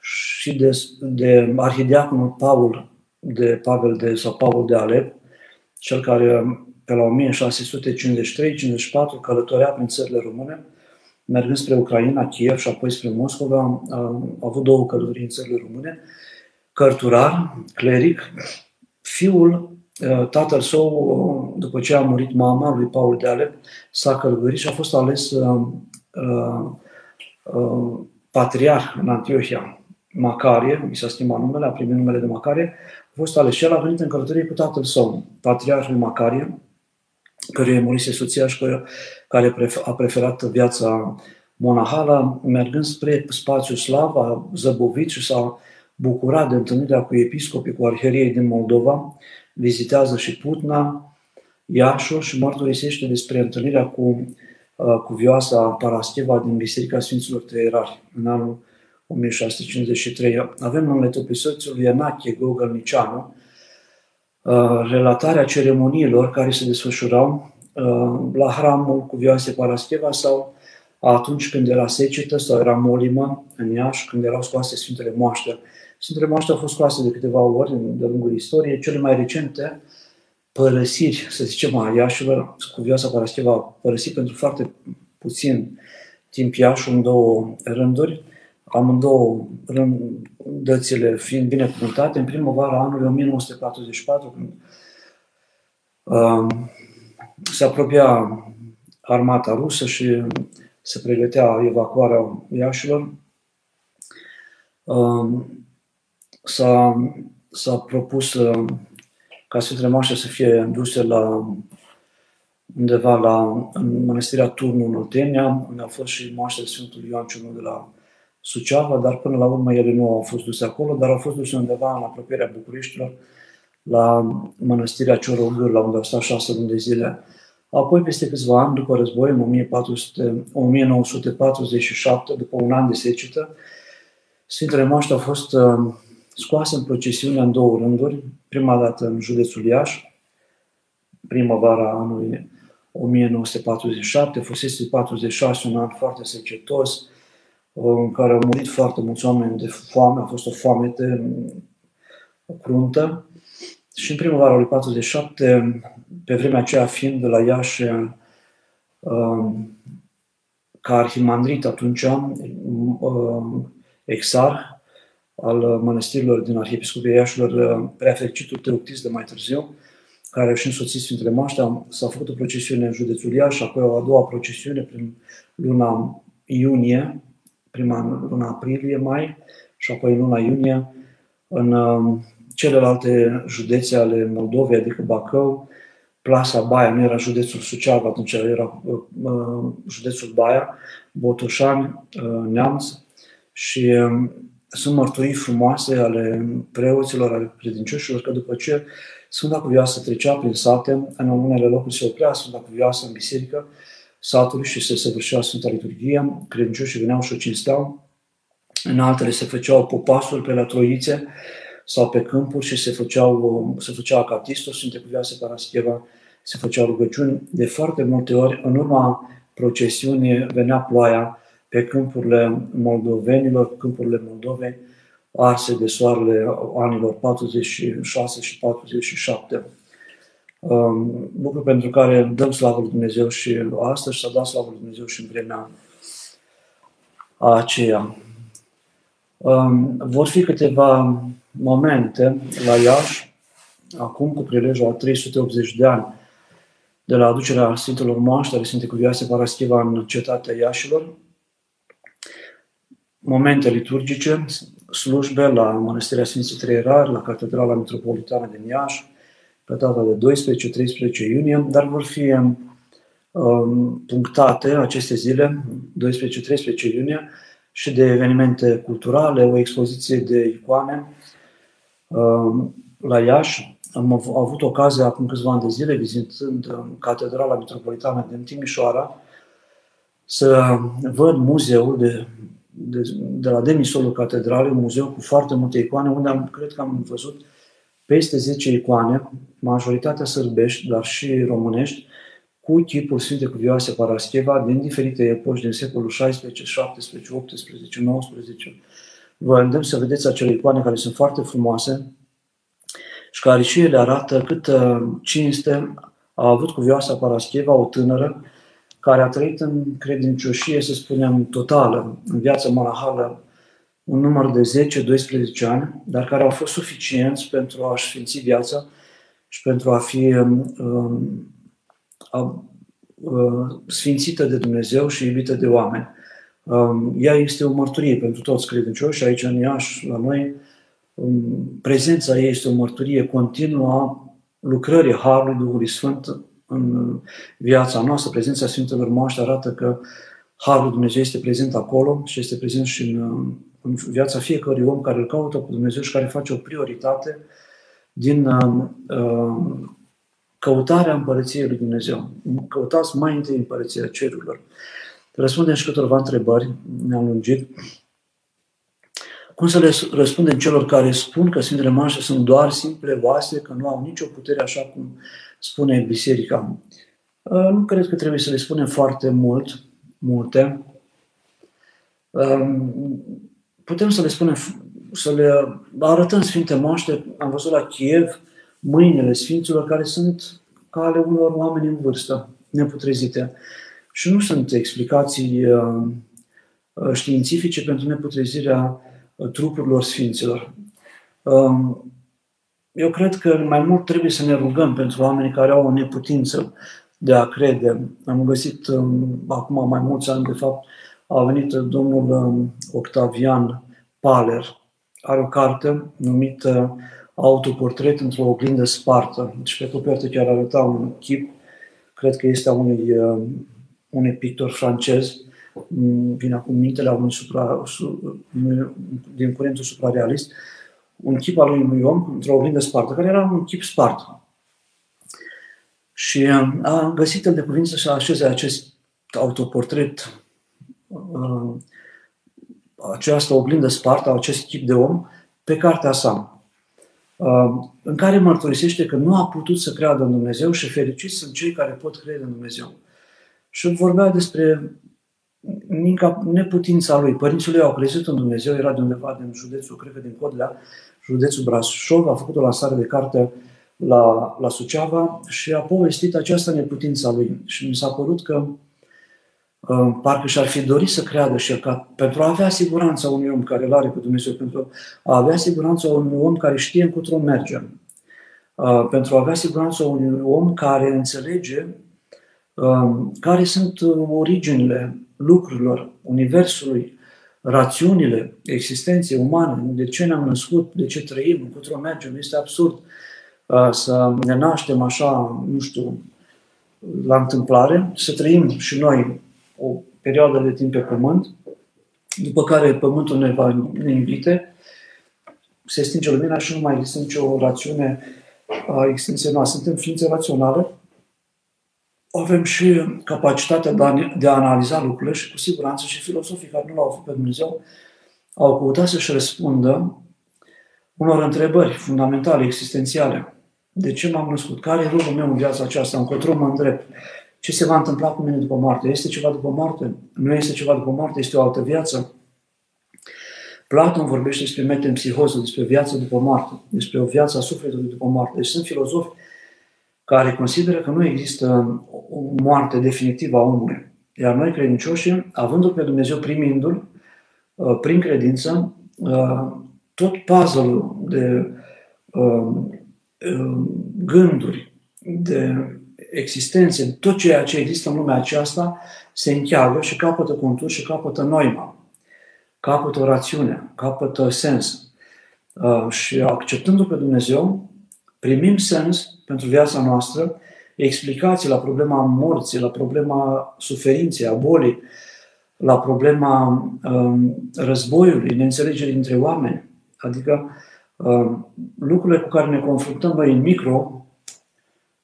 A: și de, de arhidiaconul Paul de Pavel de, sau Paul de Alep, cel care pe la 1653-54 călătorea prin țările române, mergând spre Ucraina, Kiev și apoi spre Moscova, a avut două călătorii în țările române, cărturar, cleric, fiul, tatăl său, după ce a murit mama lui Paul de Alep, s-a călătorit și a fost ales uh, uh, patriarh în Antiohia, Macarie, mi s-a schimbat numele, a primit numele de Macarie, a fost ales și el a venit în călătorie cu tatăl său, patriarhul Macarie, căruia murise soția și care a preferat viața monahală, mergând spre spațiul slav, a zăbovit și s-a bucurat de întâlnirea cu episcopii, cu arheriei din Moldova, vizitează și Putna, Iașul și mărturisește despre întâlnirea cu Uh, cuvioasa Parascheva din Biserica Sfinților Trăierari, în anul 1653. Avem în letopisoțul Ienache Gogălnicianu uh, relatarea ceremoniilor care se desfășurau uh, la hramul cuvioase Parascheva sau atunci când era secetă sau era molimă în Iași, când erau scoase Sfintele Moaște. Sfintele Moaște au fost scoase de câteva ori de lungul istoriei. Cele mai recente părăsiri, să zicem, a Iașilor, Cuvioasa Parascheva a părăsit pentru foarte puțin timp Iașul în două rânduri, amândouă rândățile fiind binecuvântate, în primăvara anului 1944, când uh, se apropia armata rusă și se pregătea evacuarea Iașilor, uh, s-a, s-a propus uh, ca Sfintele Moaște să fie duse la undeva la, în mănăstirea Turnu, în Oltenia, unde a fost și moaștele Sfântul Ioan Ciunu de la Suceava, dar până la urmă ele nu au fost duse acolo, dar au fost duse undeva în apropierea Bucureștilor, la mănăstirea Ciorogâr, la unde au stat șase luni de zile. Apoi, peste câțiva ani, după război, în 1400, 1947, după un an de secetă, Sfintele Moaște au fost uh, scoase în procesiune în două rânduri, prima dată în județul Iași, primăvara anului 1947, fusese 46, un an foarte secetos, în care au murit foarte mulți oameni de foame, a fost o foamete cruntă. Și în primăvara lui 47, pe vremea aceea fiind de la Iași um, ca arhimandrit atunci, um, exar, al uh, mănăstirilor din Arhiepiscopia Iașilor, uh, preafericitul Teoctis de mai târziu, care și însoțit Sfintele Moaștea, s-a făcut o procesiune în județul Iași, apoi o a doua procesiune prin luna iunie, prima luna aprilie, mai, și apoi în luna iunie, în uh, celelalte județe ale Moldovei, adică Bacău, Plasa Baia, nu era județul Suceava, atunci era uh, județul Baia, Botoșani, uh, Neamț. Și uh, sunt mărturii frumoase ale preoților, ale credincioșilor, că după ce Sfânta Cuvioasă trecea prin sate, în unele locuri se oprea Sfânta Cuvioasă în biserică satului și se săvârșea Sfânta Liturghie, credincioșii veneau și o cinsteau, în altele se făceau popasul pe la troițe sau pe câmpuri și se făceau, se făcea acatistul, Sfânta Cuvioasă Parascheva, se făceau rugăciuni. De foarte multe ori, în urma procesiunii, venea ploaia, pe câmpurile moldovenilor, câmpurile Moldovei, arse de soarele anilor 46 și 47. Um, lucru pentru care dăm slavă lui Dumnezeu și astăzi și s-a dat slavă lui Dumnezeu și în vremea aceea. Um, vor fi câteva momente la Iași, acum cu prilejul a 380 de ani de la aducerea Sfintelor Moaște ale Sfinte Cuvioase Paraschiva în cetatea Iașilor, momente liturgice, slujbe la Mănăstirea Sfinții Trei Rari, la Catedrala Metropolitană din Iași, pe data de 12-13 iunie, dar vor fi um, punctate aceste zile, 12-13 iunie, și de evenimente culturale, o expoziție de icoane um, la Iași. Am avut ocazia acum câțiva ani de zile, vizitând um, Catedrala Metropolitană din Timișoara, să văd muzeul de, de, de la demisolul catedralei, un muzeu cu foarte multe icoane, unde am, cred că am văzut peste 10 icoane, majoritatea sărbești, dar și românești, cu chipul Sfinte Cuvioase Parascheva din diferite epoci din secolul 16, 17, 18, 19. Vă îndemn să vedeți acele icoane care sunt foarte frumoase și care și ele arată cât uh, cinste a avut Cuvioasa Parascheva, o tânără, care a trăit în credincioșie, să spunem, totală, în viața monahală, un număr de 10-12 ani, dar care au fost suficienți pentru a-și sfinți viața și pentru a fi um, um a, uh, sfințită de Dumnezeu și iubită de oameni. Um, ea este o mărturie pentru toți credincioși. Aici în Iași, la noi, um, prezența ei este o mărturie continuă a lucrării Harului Duhului Sfânt în viața noastră. Prezența Sfintelor Moaște arată că Harul Dumnezeu este prezent acolo și este prezent și în, în viața fiecărui om care îl caută cu Dumnezeu și care face o prioritate din uh, căutarea împărăției lui Dumnezeu. Căutați mai întâi împărăția cerurilor. Răspundem și câteva întrebări, ne-am lungit. Cum să le răspundem celor care spun că Sfintele Mașe sunt doar simple oase, că nu au nicio putere, așa cum spune Biserica? Uh, nu cred că trebuie să le spunem foarte mult, multe. Um, putem să le spunem, să le arătăm Sfinte Moaște, am văzut la Kiev, mâinile Sfinților care sunt ca ale unor oameni în vârstă, neputrezite. Și nu sunt explicații uh, uh, științifice pentru neputrezirea uh, trupurilor Sfinților. Um, eu cred că mai mult trebuie să ne rugăm pentru oamenii care au o neputință de a crede. Am găsit um, acum mai mulți ani, de fapt, a venit domnul um, Octavian Paler, are o carte numită autoportret într-o oglindă spartă. Și pe copertă chiar arăta un chip, cred că este a unui, uh, unui pictor francez, mm, vine acum mintele a unui supra, su, din curentul suprarealist, un chip al unui om într-o oglindă spartă, care era un chip spart. Și uh, a găsit el de cuvință să așeze acest autoportret, uh, această oglindă spartă, acest chip de om, pe cartea sa. Um, în care mărturisește că nu a putut să creadă în Dumnezeu și fericiți sunt cei care pot crede în Dumnezeu. Și vorbea despre neputința lui. Părinții lui au crezut în Dumnezeu, era de undeva din județul, cred că din Codlea, județul Brașov, a făcut o lansare de carte la, la Suceava și a povestit această neputință a lui. Și mi s-a părut că parcă și-ar fi dorit să creadă și el, ca, pentru a avea siguranța unui om care îl are pe Dumnezeu, pentru a avea siguranța unui om care știe încotro merge, pentru a avea siguranța unui om care înțelege care sunt originile lucrurilor, universului, rațiunile existenței umane, de ce ne-am născut, de ce trăim, încotro mergem. Este absurd să ne naștem așa, nu știu, la întâmplare, să trăim și noi o perioadă de timp pe pământ, după care pământul ne va ne invite, se stinge lumina și nu mai există nicio rațiune a existenței noastre. Suntem ființe raționale, avem și capacitatea de a, de a analiza lucrurile și cu siguranță și filosofii care nu l-au făcut pe Dumnezeu au căutat să-și răspundă unor întrebări fundamentale, existențiale. De ce m-am născut? Care e rolul meu în viața aceasta? Încotro mă îndrept? Ce se va întâmpla cu mine după moarte? Este ceva după moarte? Nu este ceva după moarte, este o altă viață. Platon vorbește despre metempsihoză, despre viață după moarte, despre o viață a sufletului după moarte. Deci sunt filozofi care consideră că nu există o moarte definitivă a omului. Iar noi, credincioși, avându-L pe Dumnezeu, primindu-L, uh, prin credință, tot puzzle de gânduri, de existențe, tot ceea ce există în lumea aceasta se încheagă și capătă contur și capătă noima, capătă o rațiune, capătă sens. Și acceptându pe Dumnezeu, primim sens pentru viața noastră, explicații la problema morții, la problema suferinței, a bolii, la problema um, războiului, neînțelegerii între oameni. Adică um, lucrurile cu care ne confruntăm noi în micro,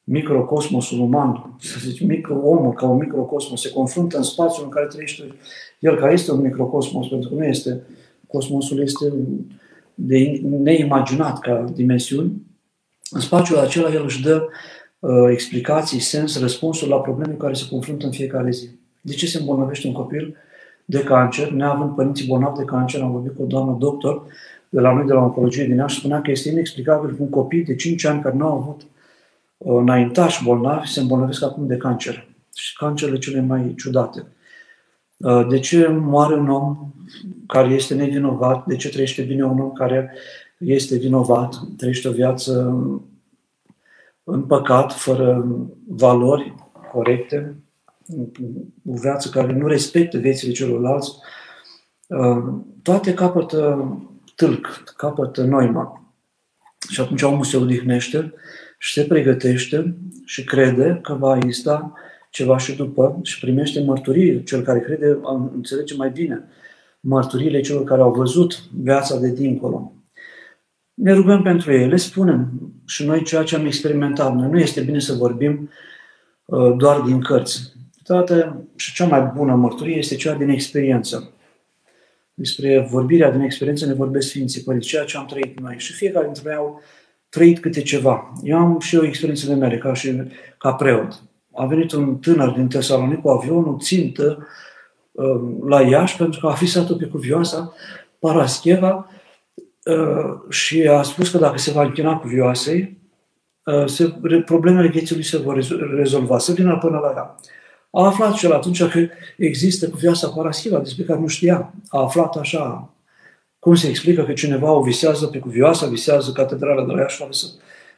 A: microcosmosul uman, să zic, micro, omul ca un microcosmos, se confruntă în spațiul în care trăiește el, care este un microcosmos, pentru că nu este, cosmosul este de neimaginat ca dimensiuni, în spațiul acela el își dă uh, explicații, sens, răspunsuri la probleme cu care se confruntă în fiecare zi. De ce se îmbolnăvește un copil de cancer, neavând părinții bolnavi de cancer, am vorbit cu o doamnă doctor de la noi, de la oncologie din Iași, spunea că este inexplicabil că un copil de 5 ani care nu a avut uh, înaintași bolnavi se îmbolnăvesc acum de cancer. Și cancerele cele mai ciudate. Uh, de ce moare un om care este nevinovat? De ce trăiește bine un om care este vinovat? Trăiește o viață în păcat, fără valori corecte? o viață care nu respectă viețile celorlalți, uh, toate capătă tâlc, capătă noima. Și atunci omul se odihnește și se pregătește și crede că va exista ceva și după și primește mărturii. Cel care crede înțelege mai bine mărturiile celor care au văzut viața de dincolo. Ne rugăm pentru ei, le spunem și noi ceea ce am experimentat. Noi nu este bine să vorbim uh, doar din cărți. Toată și cea mai bună mărturie este cea din experiență. Despre vorbirea din experiență ne vorbesc Sfinții Părinți, ceea ce am trăit noi. Și fiecare dintre noi au trăit câte ceva. Eu am și eu experiențele mele ca și ca preot. A venit un tânăr din Tesalonic cu avionul țintă uh, la Iași pentru că a visat-o pe cuvioasa Parascheva uh, și a spus că dacă se va închina cuvioasei, uh, se, problemele vieții lui se vor rezolva, să vină până la ea. A aflat cel atunci că există viața parasiva, despre care nu știa. A aflat așa cum se explică că cineva o visează pe cuvioasa, visează catedrala de la Iași,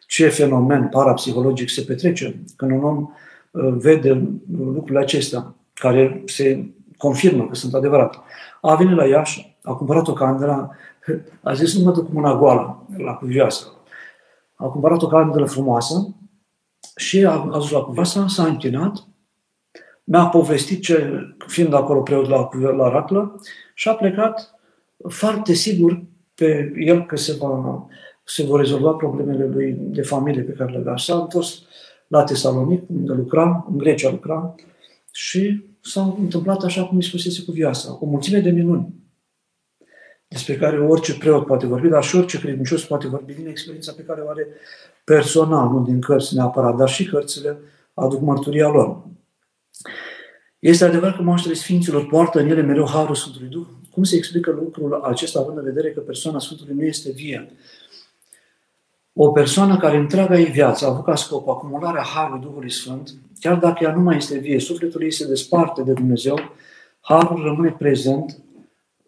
A: ce fenomen parapsihologic se petrece când un om uh, vede lucrurile acestea, care se confirmă că sunt adevărate. A venit la Iași, a cumpărat o candelă, *laughs* a zis nu mă duc cu mâna goală la cuvioasă. A cumpărat o candelă frumoasă și a, a dus la cuvioasă, s-a închinat mi-a povestit ce, fiind acolo preot la, la Raclă, și a plecat foarte sigur pe el că se, va, se vor rezolva problemele lui de familie pe care le avea. S-a întors la Tesalonic, unde lucra, în Grecia lucra, și s-a întâmplat așa cum îi spusese cu viața, o mulțime de minuni despre care orice preot poate vorbi, dar și orice credincios poate vorbi din experiența pe care o are personal, nu din cărți neapărat, dar și cărțile aduc mărturia lor. Este adevărat că moaștele Sfinților poartă în ele mereu Harul Sfântului Duh? Cum se explică lucrul acesta, având în vedere că persoana Sfântului nu este vie? O persoană care întreaga ei viață a avut ca scop acumularea Harului Duhului Sfânt, chiar dacă ea nu mai este vie, sufletul ei se desparte de Dumnezeu, Harul rămâne prezent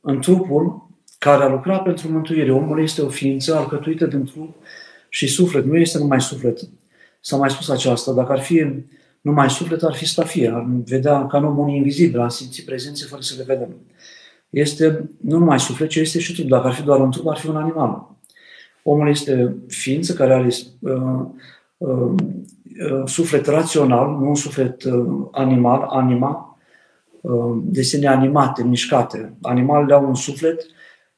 A: în trupul care a lucrat pentru mântuire. Omul este o ființă alcătuită din trup și suflet, nu este numai suflet. S-a mai spus aceasta, dacă ar fi numai suflet ar fi stafie, ar vedea ca un unii invizibil, ar simți prezențe fără să le vedem. Este nu numai suflet, ci este și trup. Dacă ar fi doar un trup, ar fi un animal. Omul este ființă care are uh, uh, uh, suflet rațional, nu un suflet uh, animal, anima, uh, desene animate, mișcate. Animalele au un suflet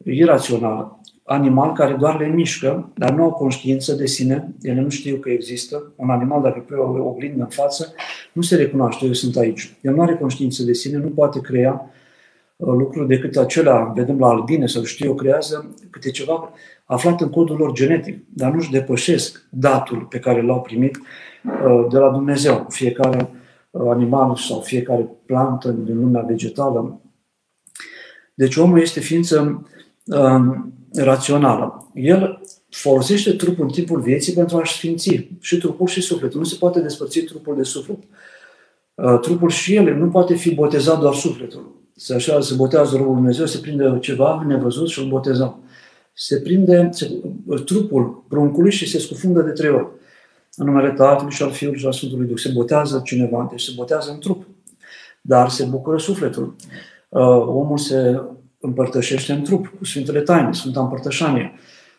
A: irațional, animal care doar le mișcă, dar nu au conștiință de sine, ele nu știu că există. Un animal, dacă pui o oglindă în față, nu se recunoaște, eu sunt aici. El nu are conștiință de sine, nu poate crea uh, lucruri decât acelea, vedem la albine sau știu eu, creează câte ceva aflat în codul lor genetic, dar nu-și depășesc datul pe care l-au primit uh, de la Dumnezeu. Fiecare uh, animal sau fiecare plantă din lumea vegetală. Deci omul este ființă rațională. El folosește trupul în timpul vieții pentru a-și sfinți și trupul și sufletul. Nu se poate despărți trupul de suflet. Uh, trupul și el nu poate fi botezat doar sufletul. Se, așa, se botează robul Dumnezeu, se prinde ceva nevăzut și îl botezăm. Se prinde se, trupul pruncului și se scufundă de trei ori. În numele Tatălui și al Fiului și al Sfântului Duh. Se botează cineva, deci se botează în trup. Dar se bucură sufletul. Uh, omul se împărtășește în trup cu Sfintele Taine, Sfânta Împărtășanie.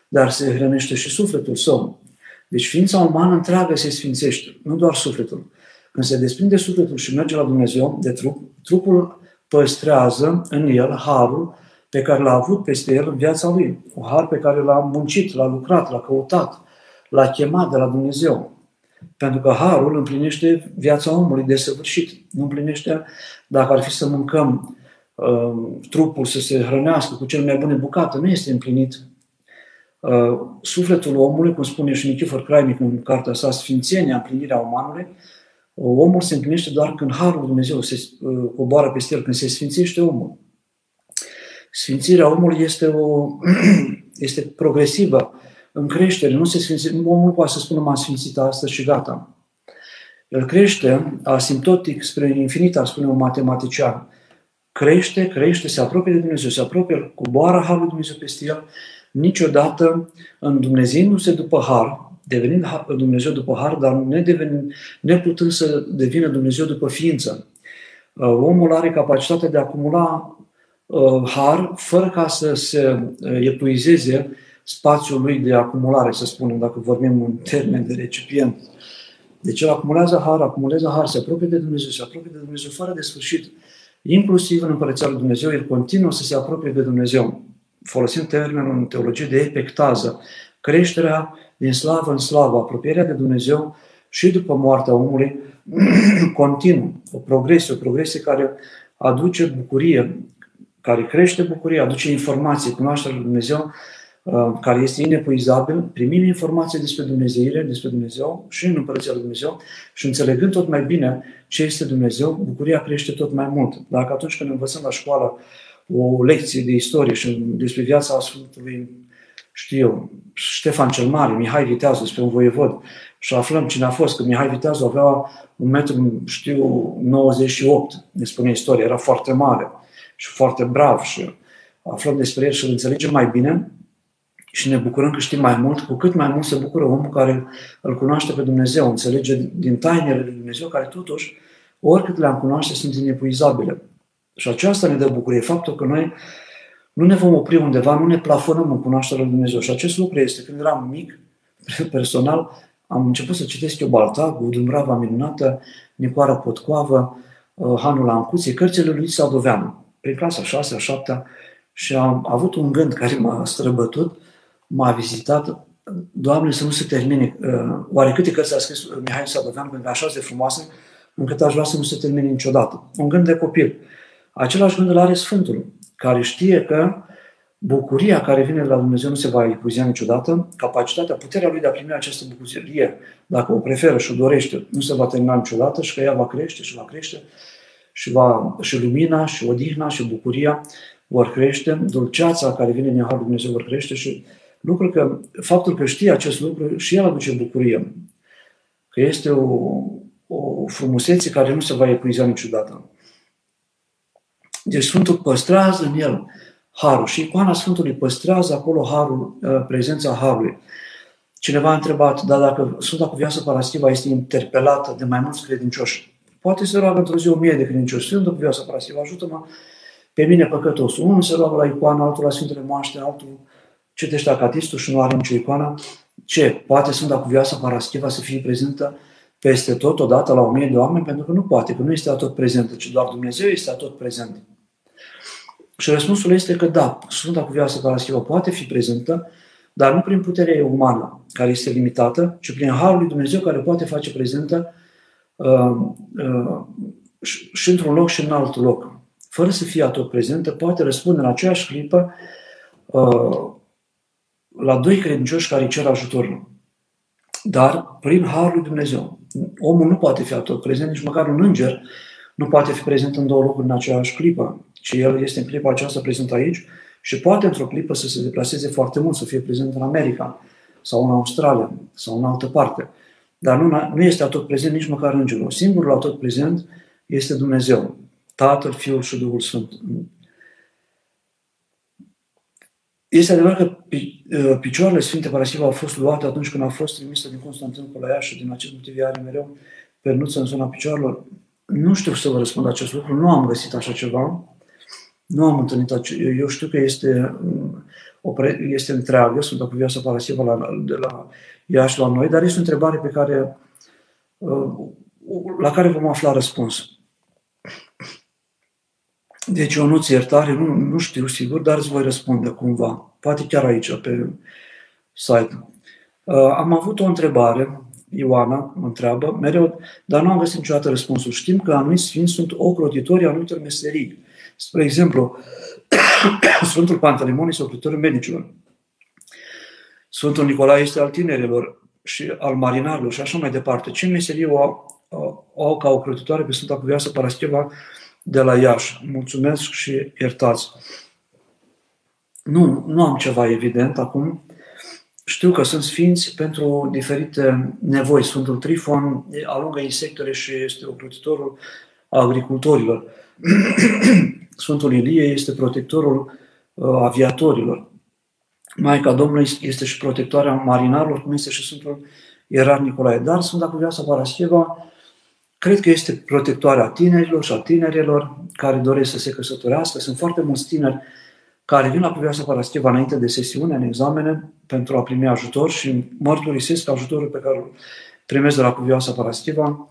A: Dar se hrănește și sufletul său. Deci ființa umană întreagă se sfințește, nu doar sufletul. Când se desprinde sufletul și merge la Dumnezeu de trup, trupul păstrează în el harul pe care l-a avut peste el în viața lui. Un har pe care l-a muncit, l-a lucrat, l-a căutat, l-a chemat de la Dumnezeu. Pentru că harul împlinește viața omului de săvârșit. Nu împlinește, dacă ar fi să mâncăm uh, trupul să se hrănească cu cel mai bune bucate, nu este împlinit. Uh, sufletul omului, cum spune și Nichifor Crainic în cartea sa Sfințenia, împlinirea umanului, Omul se împlinește doar când Harul Dumnezeu se uh, coboară peste el, când se sfințește omul. Sfințirea omului este, o, *clears throat* este progresivă, în creștere. Nu se sfințe, omul nu poate să spună m-am sfințit astăzi și gata. El crește asimptotic spre infinit, ar spune un matematician. Crește, crește, se apropie de Dumnezeu, se apropie, coboară Harul Dumnezeu peste el. Niciodată în Dumnezeu nu se după Har, devenind Dumnezeu după har, dar ne devenind, neputând să devină Dumnezeu după ființă. Uh, omul are capacitatea de a acumula uh, har fără ca să se uh, epuizeze spațiul lui de acumulare, să spunem, dacă vorbim în termen de recipient. Deci el acumulează har, acumulează har, se apropie de Dumnezeu, se apropie de Dumnezeu fără de sfârșit. Inclusiv în Împărăția lui Dumnezeu, el continuă să se apropie de Dumnezeu. Folosim termenul în teologie de epectază, creșterea din slavă în slavă, apropierea de Dumnezeu și după moartea omului *clears throat* continuă, o progresie, o progresie care aduce bucurie, care crește bucurie, aduce informație, cunoașterea lui Dumnezeu, uh, care este inepuizabil, primim informații despre Dumnezeire, despre Dumnezeu și în Împărăția lui Dumnezeu și înțelegând tot mai bine ce este Dumnezeu, bucuria crește tot mai mult. Dacă atunci când învățăm la școală o lecție de istorie și despre viața Sfântului știu Ștefan cel Mare, Mihai Viteazu, despre un voievod, și aflăm cine a fost, că Mihai Viteazu avea un metru, știu, 98, ne spune istoria, era foarte mare și foarte brav și aflăm despre el și îl înțelegem mai bine și ne bucurăm că știm mai mult, cu cât mai mult se bucură omul care îl cunoaște pe Dumnezeu, înțelege din tainele lui Dumnezeu, care totuși, oricât le-am cunoaște, sunt inepuizabile. Și aceasta ne dă bucurie, faptul că noi nu ne vom opri undeva, nu ne plafonăm în cunoașterea lui Dumnezeu. Și acest lucru este, când eram mic, *laughs* personal, am început să citesc eu Baltagu, Dumbrava Minunată, Nicoara Potcoavă, uh, Hanul Ancuție, cărțile lui Sadoveanu, prin clasa 6 7 și am avut un gând care m-a străbătut, m-a vizitat, Doamne, să nu se termine. Uh, oare câte cărți a scris Mihai Sadoveanu, pentru că așa de frumoase, încât aș vrea să nu se termine niciodată. Un gând de copil. Același gând îl are Sfântul care știe că bucuria care vine de la Dumnezeu nu se va epuizea niciodată, capacitatea, puterea lui de a primi această bucurie, dacă o preferă și o dorește, nu se va termina niciodată și că ea va crește și va crește și, va, și lumina și odihna și bucuria vor crește, dulceața care vine din Harul Dumnezeu vor crește și lucrul că, faptul că știe acest lucru și el aduce bucurie. Că este o, o frumusețe care nu se va epuiza niciodată. Deci Sfântul păstrează în el harul și icoana Sfântului păstrează acolo harul, uh, prezența harului. Cineva a întrebat, dar dacă Sfânta Cuvioasă Paraschiva este interpelată de mai mulți credincioși, poate să roagă într-o zi o mie de credincioși. Sfânta Cuvioasă Paraschiva, ajută-mă pe mine păcătosul. Unul se roagă la icoană, altul la Sfintele Moaște, altul citește acatistul și nu are nicio icoană. Ce? Poate Sfânta Cuvioasă Paraschiva să fie prezentă peste tot, odată la o mie de oameni? Pentru că nu poate, că nu este tot prezentă, ci doar Dumnezeu este tot prezent. Și răspunsul este că da, Sfânta Cuvioasă Paraschiva poate fi prezentă, dar nu prin puterea umană, care este limitată, ci prin Harul lui Dumnezeu care poate face prezentă uh, uh, și într-un loc și în alt loc. Fără să fie atot prezentă, poate răspunde în aceeași clipă uh, la doi credincioși care îi cer ajutorul. Dar prin Harul lui Dumnezeu. Omul nu poate fi atot prezent, nici măcar un înger nu poate fi prezent în două locuri în aceeași clipă ci el este în clipa aceasta prezent aici și poate într-o clipă să se deplaseze foarte mult, să fie prezent în America sau în Australia sau în altă parte. Dar nu, nu este atot prezent nici măcar îngerul. Singurul atot prezent este Dumnezeu. Tatăl, Fiul și Duhul Sfânt. Este adevărat că uh, picioarele Sfinte Paraschiva au fost luate atunci când au fost trimise din Constantin la Iași și din acest motiv are mereu pernuță în zona picioarelor. Nu știu să vă răspund acest lucru, nu am găsit așa ceva, nu am întâlnit acest, eu știu că este, um, o, este întreagă, sunt cu viața Paraschiva la, de la Iași la noi, dar este o întrebare pe care, uh, la care vom afla răspuns. Deci eu nu-ți iertare, nu, nu știu sigur, dar îți voi răspunde cumva. Poate chiar aici, pe site. Uh, am avut o întrebare, Ioana mă întreabă, mereu, dar nu am găsit niciodată răspunsul. Știm că anumiți sfinți sunt ocrotitori anumitor meserii. Spre exemplu, *coughs* Sfântul Pantelimon este ocrotitorul medicilor. Sfântul Nicolae este al tinerilor și al marinarilor și așa mai departe. Ce meserie o, o, o au ca ocrotitoare pe Sfânta Cuvioasă Parascheva de la Iași. Mulțumesc și iertați. Nu, nu am ceva evident acum. Știu că sunt sfinți pentru diferite nevoi. Sfântul Trifon alungă insectele și este ocrotitorul agricultorilor. *coughs* Sfântul Ilie este protectorul uh, aviatorilor. Maica Domnului este și protectoarea marinarilor, cum este și Sfântul Ierar Nicolae. Dar Sfânta Cuvioasa Parascheva Cred că este protectoarea tinerilor și a tinerilor care doresc să se căsătorească. Sunt foarte mulți tineri care vin la Cuvioasa Parascheva înainte de sesiune, în examene, pentru a primi ajutor și mărturisesc ajutorul pe care îl primesc de la Cuvioasa Parascheva.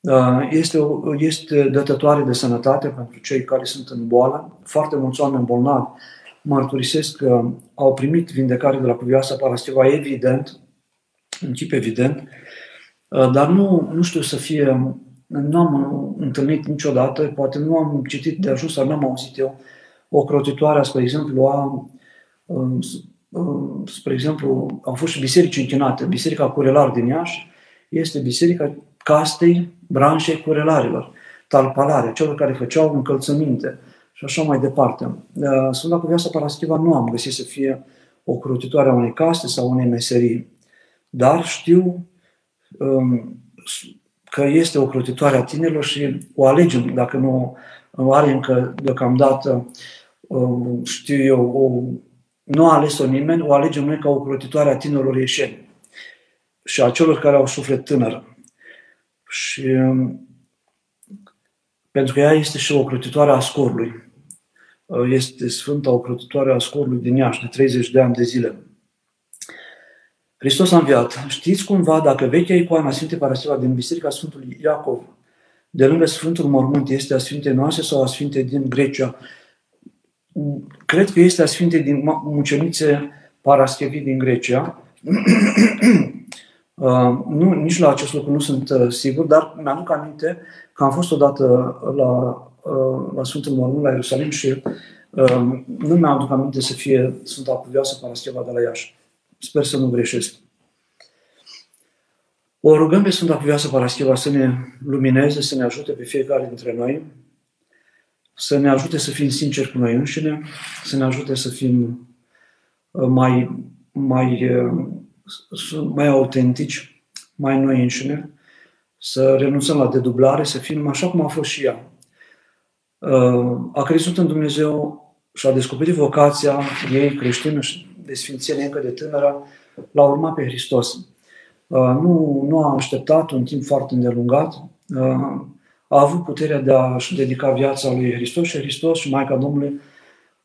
A: Uh, este, este dătătoare de sănătate pentru cei care sunt în boală. Foarte mulți oameni bolnavi mărturisesc că au primit vindecare de la Cuvioasa Parascheva, evident, în chip evident, uh, dar nu, nu știu să fie nu am întâlnit niciodată, poate nu am citit de ajuns sau nu am auzit eu, o crotitoare, spre exemplu, a, um, um, spre exemplu, au fost și biserici închinate. Biserica Curelar din Iași este biserica castei branșei curelarilor, talpalare, celor care făceau încălțăminte și așa mai departe. Uh, Sfânta Cuvioasă Paraschiva nu am găsit să fie o crotitoare a unei caste sau unei meserii, dar știu um, că este o crotitoare a tinerilor și o alegem, dacă nu o are încă deocamdată, um, știu eu, o, nu a ales-o nimeni, o alegem noi ca o crotitoare a tinerilor ieșeni și a celor care au suflet tânăr. Și um, pentru că ea este și o crotitoare a scorului. Este Sfânta o crotitoare a scorului din Iași, de 30 de ani de zile. Hristos a înviat. Știți cumva dacă vechea icoana Sfinte Parastiva din Biserica Sfântului Iacov, de lângă Sfântul Mormânt, este a Sfintei noastre sau a Sfintei din Grecia? Cred că este a Sfintei din Mucenițe Paraschevi din Grecia. *clears throat* Uh, nu, nici la acest lucru nu sunt uh, sigur, dar mi-aduc aminte că am fost odată la, uh, la Sfântul Mormânt, la Ierusalim și nu mi-am aduc aminte să fie Sfânta Cuvioasă Parascheva de la Iași. Sper să nu greșesc. O rugăm pe Sfânta Cuvioasă Parascheva să ne lumineze, să ne ajute pe fiecare dintre noi, să ne ajute să fim sinceri cu noi înșine, să ne ajute să fim uh, mai, mai, uh, mai autentici, mai noi înșine, să renunțăm la dedublare, să fim așa cum a fost și ea. Uh, a crezut în Dumnezeu și a descoperit vocația ei creștină și de sfințenie încă de tânără, l-a urmat pe Hristos. Uh, nu, nu a așteptat un timp foarte îndelungat, uh, a avut puterea de a-și dedica viața lui Hristos și Hristos și Maica Domnului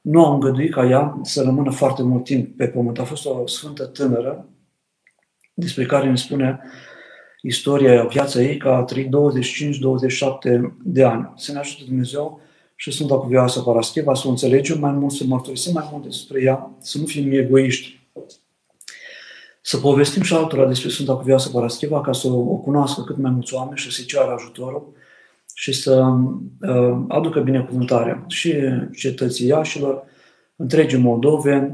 A: nu au îngăduit ca ea să rămână foarte mult timp pe pământ. A fost o sfântă tânără despre care îmi spune istoria, viața ei, că a trăit 25-27 de ani. Să ne ajute Dumnezeu și Sfânta Cuvioasă Parascheva să o înțelegem mai mult, să mărturisim mai mult despre ea, să nu fim egoiști. Să povestim și altora despre Sfânta Cuvioasă Parascheva ca să o cunoască cât mai mulți oameni și să-i ceară ajutorul și să uh, aducă binecuvântarea și cetății Iașilor, întregii Moldove,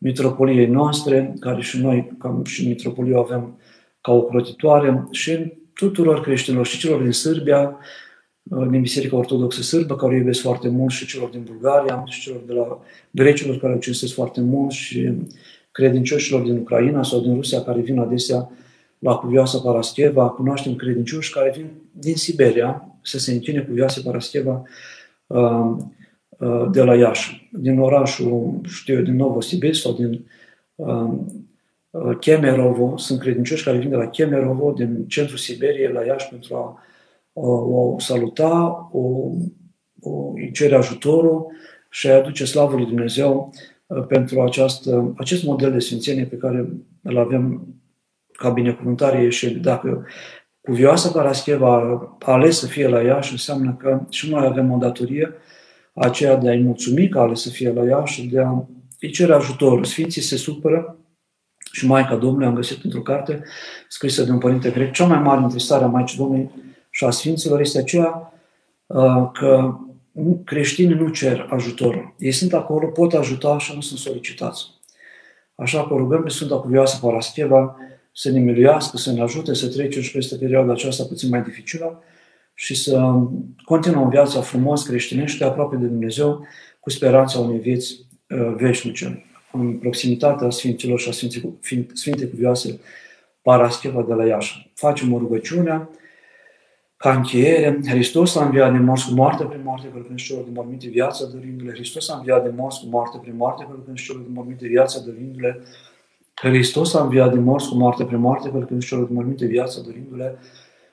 A: mitropoliei noastre, care și noi, ca și mitropoliu, avem ca o crotitoare, și tuturor creștinilor și celor din Sârbia, Uh, din Biserica Ortodoxă Sârbă, care o iubesc foarte mult, și celor din Bulgaria, și celor de la grecilor, care o cinstesc foarte mult, și credincioșilor din Ucraina sau din Rusia, care vin adesea la Cuvioasa Parascheva. Cunoaștem credincioși care vin din Siberia să se închine Cuvioasa Parascheva de la Iași, din orașul, știu eu, din Novosibirsk sau din Kemerovo, sunt credincioși care vin de la Kemerovo, din centrul Siberiei, la Iași, pentru a o saluta, o, o îi cere ajutorul și a aduce slavă lui Dumnezeu pentru această, acest model de sfințenie pe care îl avem ca binecuvântare și dacă cuvioasa Parascheva a ales să fie la Iași, înseamnă că și noi avem o datorie aceea de a-i mulțumi că a ales să fie la Iași și de a îi cere ajutor. Sfinții se supără și Maica Domnului, am găsit într-o carte scrisă de un părinte grec, cea mai mare întristare a Maicii Domnului și a Sfinților este aceea uh, că creștinii nu cer ajutorul. Ei sunt acolo, pot ajuta și nu sunt solicitați. Așa că rugăm pe Sfânta Cuvioasă Parascheva să ne miluiască, să ne ajute să trecem și peste perioada aceasta puțin mai dificilă și să continuăm viața frumos creștinește aproape de Dumnezeu cu speranța unei vieți uh, veșnice în proximitatea Sfinților și a Sfinte Cuvioase Parascheva de la Iași. Facem o rugăciune ca încheiere, Hristos a înviat de morți cu moarte prin moarte, călcând și celor de morminte viața, dărindu-le. Hristos a înviat de morți cu moarte prin moarte, călcând și celor de morminte viața, dărindu-le. Hristos a înviat de morți cu moarte prin moarte, călcând și celor de morminte viața, dărindu-le.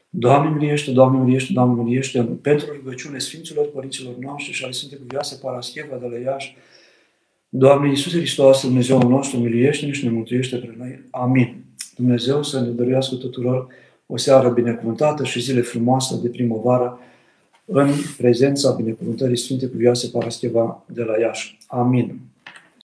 A: Doamne miliește, Doamne miliește, Doamne miliește, pentru rugăciune Sfinților Părinților noștri și ale Sfinte Cuvioase Parascheva de la Iași, Doamne Iisus Hristos, Dumnezeu nostru, miliește-ne și ne mântuiește pe noi. Amin. Dumnezeu să ne dăruiască tuturor o seară binecuvântată și zile frumoase de primăvară în prezența binecuvântării Sfinte Cuvioase Parascheva de la Iași. Amin.